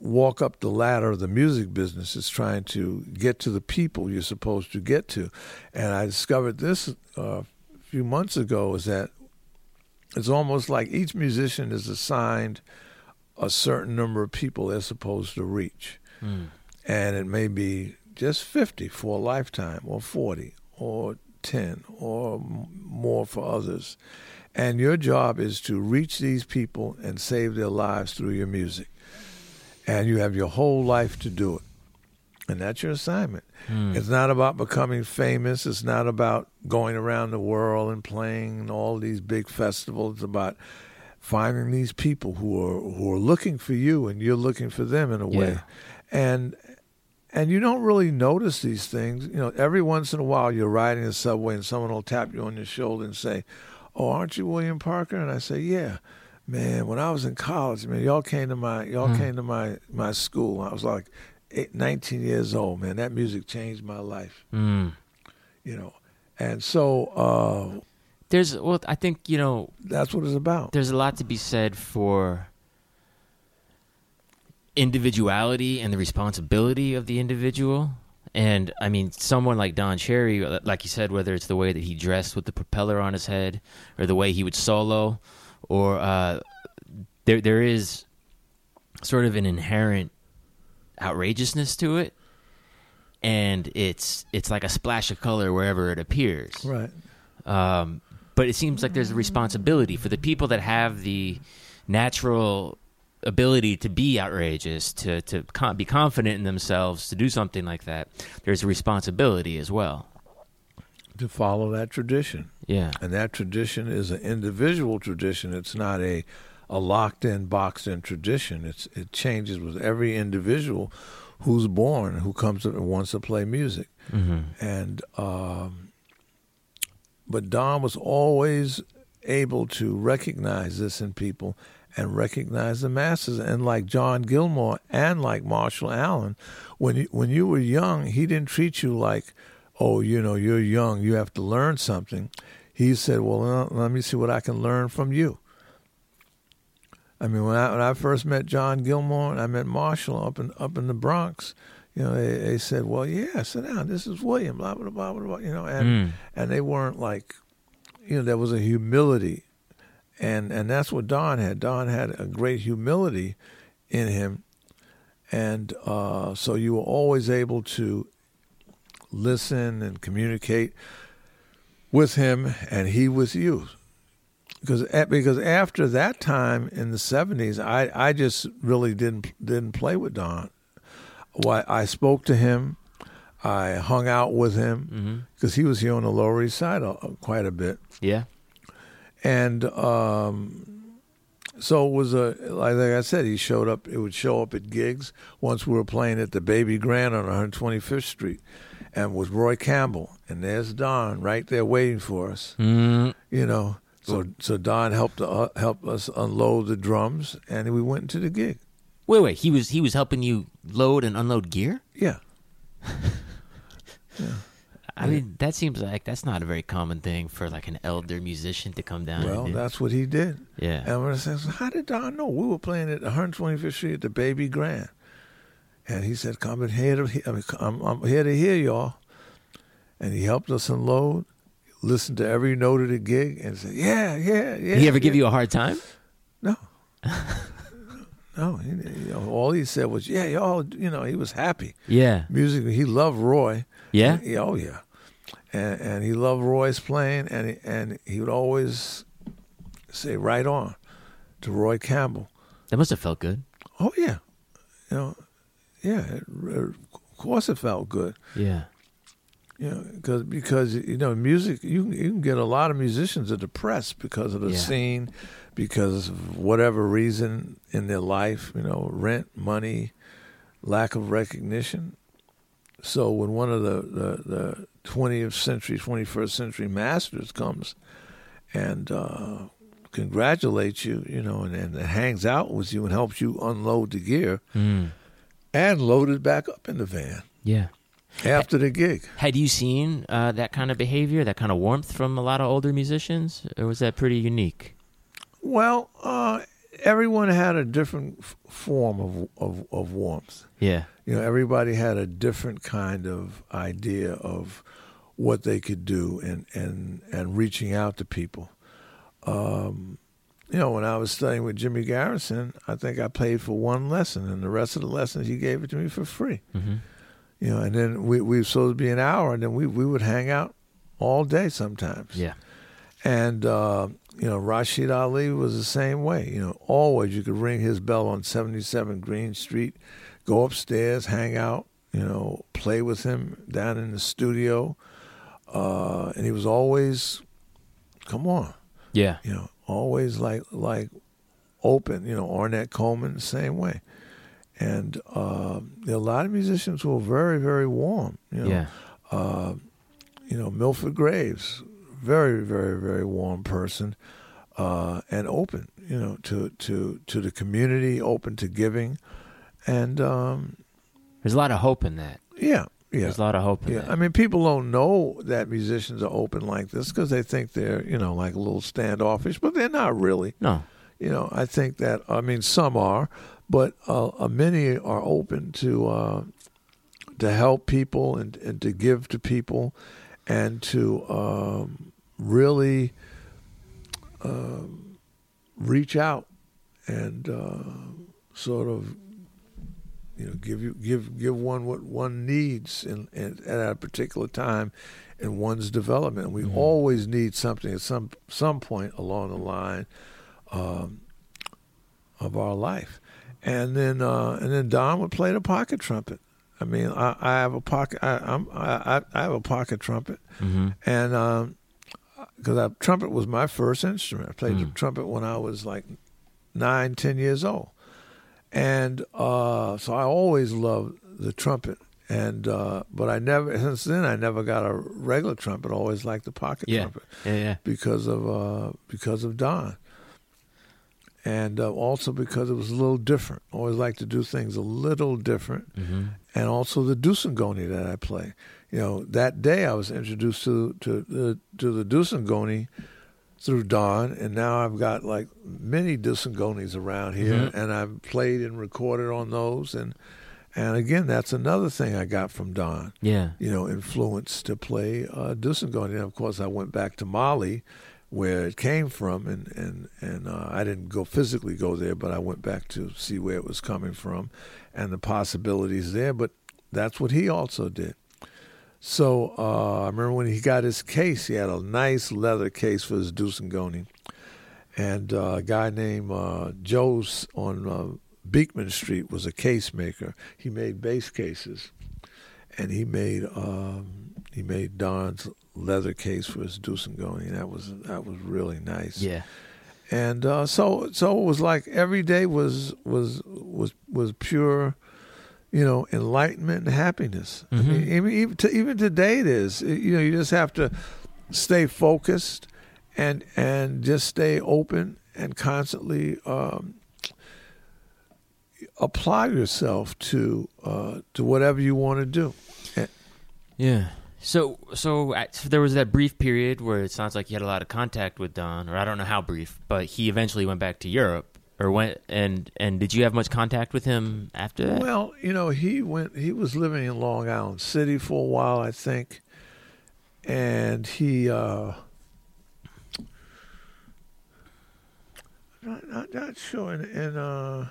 walk up the ladder of the music business. It's trying to get to the people you're supposed to get to, and I discovered this uh, a few months ago is that it's almost like each musician is assigned a certain number of people they're supposed to reach Mm. and it may be just 50 for a lifetime or 40 or 10 or more for others. And your job is to reach these people and save their lives through your music. And you have your whole life to do it. And that's your assignment. Mm. it's not about becoming famous. It's not about going around the world and playing all these big festivals. It's about finding these people who are who are looking for you and you're looking for them in a way. Yeah. and and you don't really notice these things. You know, every once in a while you're riding the subway and someone will tap you on your shoulder and say, "Oh, aren't you William Parker?" And I say, "Yeah." Man, when I was in college, man, y'all came to my y'all Hmm. came to my my school. I was like eight, 19 years old, man. That music changed my life, Mm. you know. And so uh, There's well, I think you know that's what it's about. there's a lot to be said for individuality and the responsibility of the individual. And I mean, someone like Don Cherry, like you said, whether it's the way that he dressed with the propeller on his head, or the way he would solo, or uh, there there is sort of an inherent outrageousness to it, and it's it's like a splash of color wherever it appears. Right. Um, but it seems like there's a responsibility for the people that have the natural ability to be outrageous, to to con- be confident in themselves, to do something like that. There's a responsibility as well. To follow that tradition. Yeah. And that tradition is an individual tradition. It's not a a locked in, boxed in tradition. It's it changes with every individual who's born, who comes up and wants to play music. Mm-hmm. And um, but Don was always able to recognize this in people and recognize the masses. And like John Gilmore and like Marshall Allen, when you, when you were young, he didn't treat you like, oh, you know, you're young, you have to learn something. He said, well, uh, let me see what I can learn from you. I mean, when I when I first met John Gilmore and I met Marshall up in up in the Bronx, you know, they, they said, "Well, yeah, sit down. This is William." Blah blah blah blah. blah you know, and Mm. and they weren't like, you know, there was a humility, and and that's what Don had. Don had a great humility in him, and uh, so you were always able to listen and communicate with him, and he with you. Because because after that time in the seventies, I, I just really didn't didn't play with Don. Why I spoke to him, I hung out with him Mm-hmm. because he was here on the Lower East Side uh, quite a bit, Yeah. And um, so it was a like, I said, he showed up. It would show up at gigs. Once we were playing at the Baby Grand on 125th Street, and with Roy Campbell, and there's Don right there waiting for us. Mm. You know, so so Don helped uh, help us unload the drums, and we went into the gig. Wait, wait. He was he was helping you load and unload gear. Yeah, I mean, that seems like that's not a very common thing for like an elder musician to come down. well, that's what he did. yeah. And when I said, "How did Don know?" We were playing at 125th Street at the Baby Grand, and he said, "Come in here to, I mean, I'm, I'm here to hear y'all." And he helped us unload, listened to every note of the gig, and said, "Yeah, yeah, yeah." Did he ever give you a hard time? No. no, he, you know, all he said was, "Yeah, y'all." You know, he was happy. Yeah. Music, he loved Roy. Yeah. Yeah, oh yeah, and and he loved Roy's playing, and he, and he would always say "right on" to Roy Campbell. That must have felt good. Oh yeah, you know, yeah. It, of course, it felt good. Yeah. You know, because because you know, music you can, you can get a lot of musicians are depressed because of the Yeah. scene, because of whatever reason in their life. You know, rent, money, lack of recognition. So when one of the the, the 20th century, 21st century masters comes and uh, congratulates you, you know, and, and hangs out with you and helps you unload the gear Mm. and load it back up in the van Yeah. after the gig. Had you seen uh, that kind of behavior, that kind of warmth from a lot of older musicians, or was that pretty unique? Well, uh, everyone had a different f- form of, of of warmth. Yeah. You know, everybody had a different kind of idea of what they could do and and and reaching out to people. Um, you know, when I was studying with Jimmy Garrison, I think I paid for one lesson, and the rest of the lessons he gave it to me for free. Mm-hmm. You know, and then we we were supposed to be an hour, and then we we would hang out all day sometimes. Yeah. And uh, you know, Rashied Ali was the same way. You know, always you could ring his bell on 77 Green Street, go upstairs, hang out, you know, play with him down in the studio, uh, and he was always, come on, Yeah. you know, always like like open. You know, Ornette Coleman the same way. And uh, a lot of musicians were very, very warm. You know, Yeah. uh, you know, Milford Graves, very, very, very warm person, uh, and open, you know, to, to, to the community, open to giving. And um, There's a lot of hope in that. yeah, yeah. There's a lot of hope in Yeah, that. I mean, people don't know that musicians are open like this because they think they're, you know, like a little standoffish, but they're not really. no. You know, I think that, I mean, some are, but uh, uh, many are open to uh, to help people and, and to give to people and to um, really um, reach out and uh, sort of you know give you give give one what one needs in, in at a particular time in one's development. We Mhm. always need something at some some point along the line um, of our life, and then uh, and then Don would play the pocket trumpet. I mean, I, I have a pocket. I, I'm I, I have a pocket trumpet, Mm-hmm. and because I trumpet was my first instrument. I played the Mm. trumpet when I was like nine, ten years old, and uh, so I always loved the trumpet. And uh, but I never since then I never got a regular trumpet. I always liked the pocket Yeah. trumpet Yeah, yeah. because of uh, because of Don, and uh, also because it was a little different. I always like to do things a little different, Mm-hmm. and also the doussn'gouni that I play. You know, that day I was introduced to to the to the doussn'gouni through Don, and now I've got like many doussn'gounis around here, Mhm. and I've played and recorded on those, and and again that's another thing I got from Don Yeah. you know, influence to play uh, doussn'gouni. And of course, I went back to Mali, where it came from, and and and uh, I didn't go physically go there, but I went back to see where it was coming from, and the possibilities there. But that's what he also did. So uh, I remember when he got his case, he had a nice leather case for his doussn'gouni, and uh, a guy named uh, Joe's on uh, Beekman Street was a case maker. He made bass cases and he made um, he made Don's leather case for his doussn'gouni, and that was that was really nice. Yeah. And uh, so so it was like every day was was was was pure, you know, enlightenment and happiness. I Mhm. mean, even even, to, even today it is. You know, you just have to stay focused and and just stay open and constantly um, apply yourself to uh, to whatever you want to do. Yeah. So, so, so there was that brief period where it sounds like you had a lot of contact with Don, or I don't know how brief, but he eventually went back to Europe, or went and and did you have much contact with him after that? Well, you know, he went. He was living in Long Island City for a while, I think, and he. Uh, not, not, not sure, and, and uh,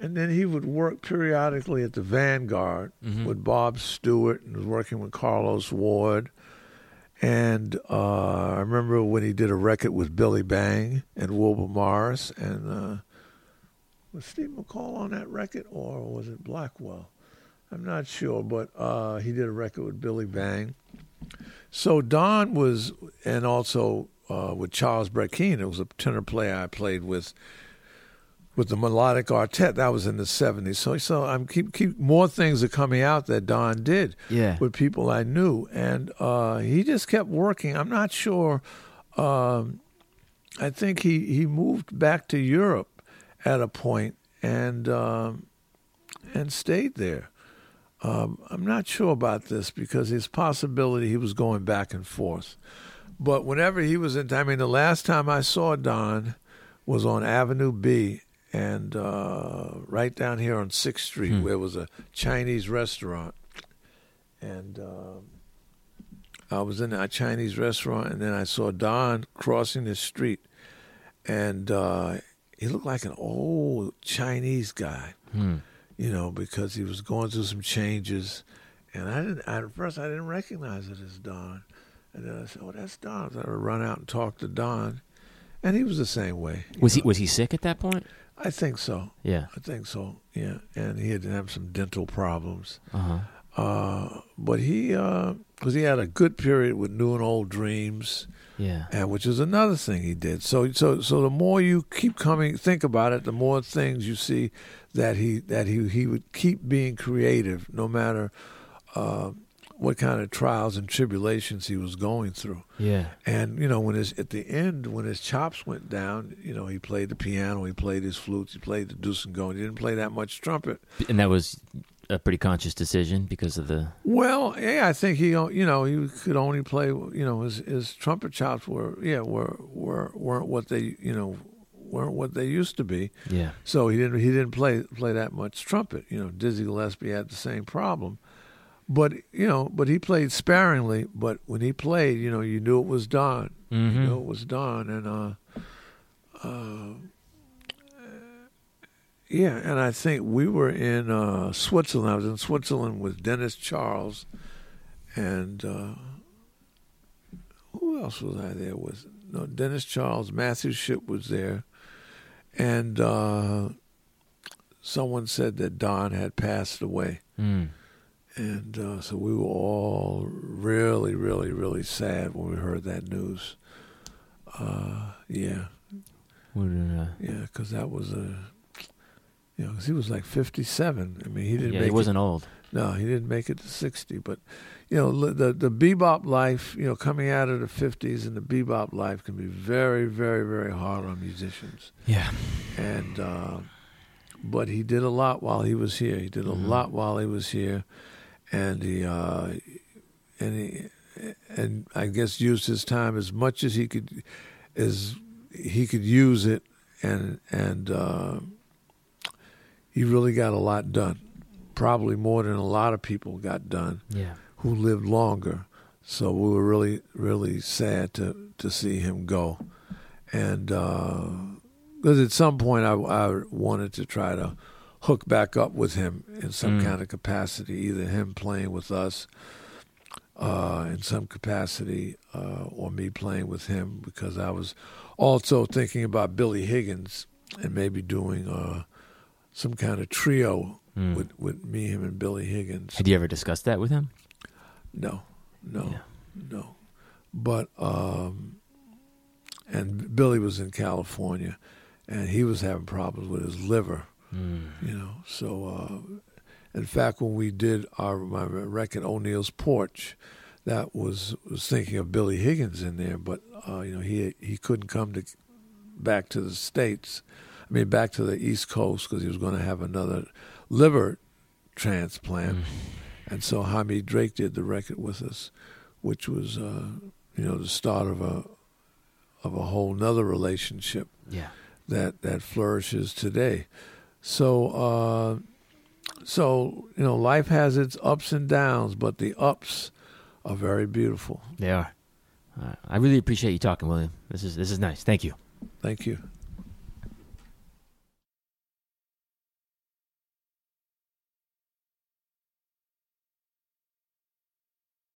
and then he would work periodically at the Vanguard Mhm. with Bob Stewart and was working with Carlos Ward. And uh, I remember when he did a record with Billy Bang and Wilbur Morris and uh, was Steve McCall on that record or was it Blackwell? I'm not sure, but uh, he did a record with Billy Bang. So Don was, and also uh, with Charles Brackeen, it was a tenor player I played with, with the melodic quartet. That was in the '70s. So, so I'm keep keep more things are coming out that Don did yeah. with people I knew, and uh, he just kept working. I'm not sure. Um, I think he he moved back to Europe at a point and um, and stayed there. Um, I'm not sure about this because his possibility he was going back and forth. But whenever he was in, I mean, the last time I saw Don was on Avenue B and uh, right down here on Sixth Street, Hmm. where was a Chinese restaurant, and um I was in a Chinese restaurant, and then I saw Don crossing the street, and uh, he looked like an old Chinese guy Hmm. you know, because he was going through some changes. And I didn't, at first, I didn't recognize it as Don. And then I said, oh, that's Don. So I would run out and talk to Don. And he was the same way. Was he was he sick at that point? I think so. Yeah. I think so, yeah. And he had to have some dental problems. Uh huh. Uh, but he, because he had a good period with New and Old Dreams, Yeah. and which is another thing he did. So, so, so the more you keep coming, think about it, the more things you see that he that he he would keep being creative, no matter uh, what kind of trials and tribulations he was going through. Yeah. And you know, when his at the end, when his chops went down, you know, he played the piano, he played his flutes, he played the doussn'gouni. He didn't play that much trumpet. And that was a pretty conscious decision because of the. Well, yeah, I think he, you know, he could only play, you know, his his trumpet chops were, yeah, were were weren't what they, you know, weren't what they used to be. Yeah. So he didn't he didn't play play that much trumpet. You know, Dizzy Gillespie had the same problem, but you know, but he played sparingly. But when he played, you know, you knew it was Don. Mhm. You knew it was Don, and uh, uh, yeah, and I think we were in uh, Switzerland. I was in Switzerland with Dennis Charles, and uh, who else was I there with? No, Dennis Charles, Matthew Shipp was there, and uh, someone said that Don had passed away, Mm. And uh, so we were all really, really, really sad when we heard that news. Uh, yeah, What, uh, yeah, because that was a, you know, 'cause he was like fifty-seven. I mean, he didn't yeah, he wasn't old. no, he didn't make it to 60. But, you know, the, the bebop life, you know, coming out of the 50s and the bebop life can be very, very, very hard on musicians. Yeah. And, uh, but he did a lot while he was here. He did a Mhm. lot while he was here. And he, uh, and he, and I guess used his time as much as he could, as he could use it. And, and, uh, he really got a lot done probably more than a lot of people got done Yeah. who lived longer. So we were really, really sad to to see him go, and because at some point I, I wanted to try to hook back up with him in some Mm. kind of capacity, either him playing with us uh, in some capacity, uh, or me playing with him, because I was also thinking about Billy Higgins and maybe doing uh, some kind of trio Mm. with with me, him, and Billy Higgins. Had you ever discussed that with him? No, no, Yeah. no. But um, and Billy was in California, and he was having problems with his liver. Mm. You know, so uh, in fact, when we did our my record O'Neal's Porch, that was was thinking of Billy Higgins in there, but uh, you know he he couldn't come to back to the states. I mean, back to the East Coast because he was going to have another liver transplant. Mm. And so Hamid Drake did the record with us, which was, uh, you know, the start of a of a whole nother relationship Yeah. that that flourishes today. So, uh, so you know, life has its ups and downs, but the ups are very beautiful. They are. Uh, I really appreciate you talking, William. This is this is nice. Thank you. Thank you.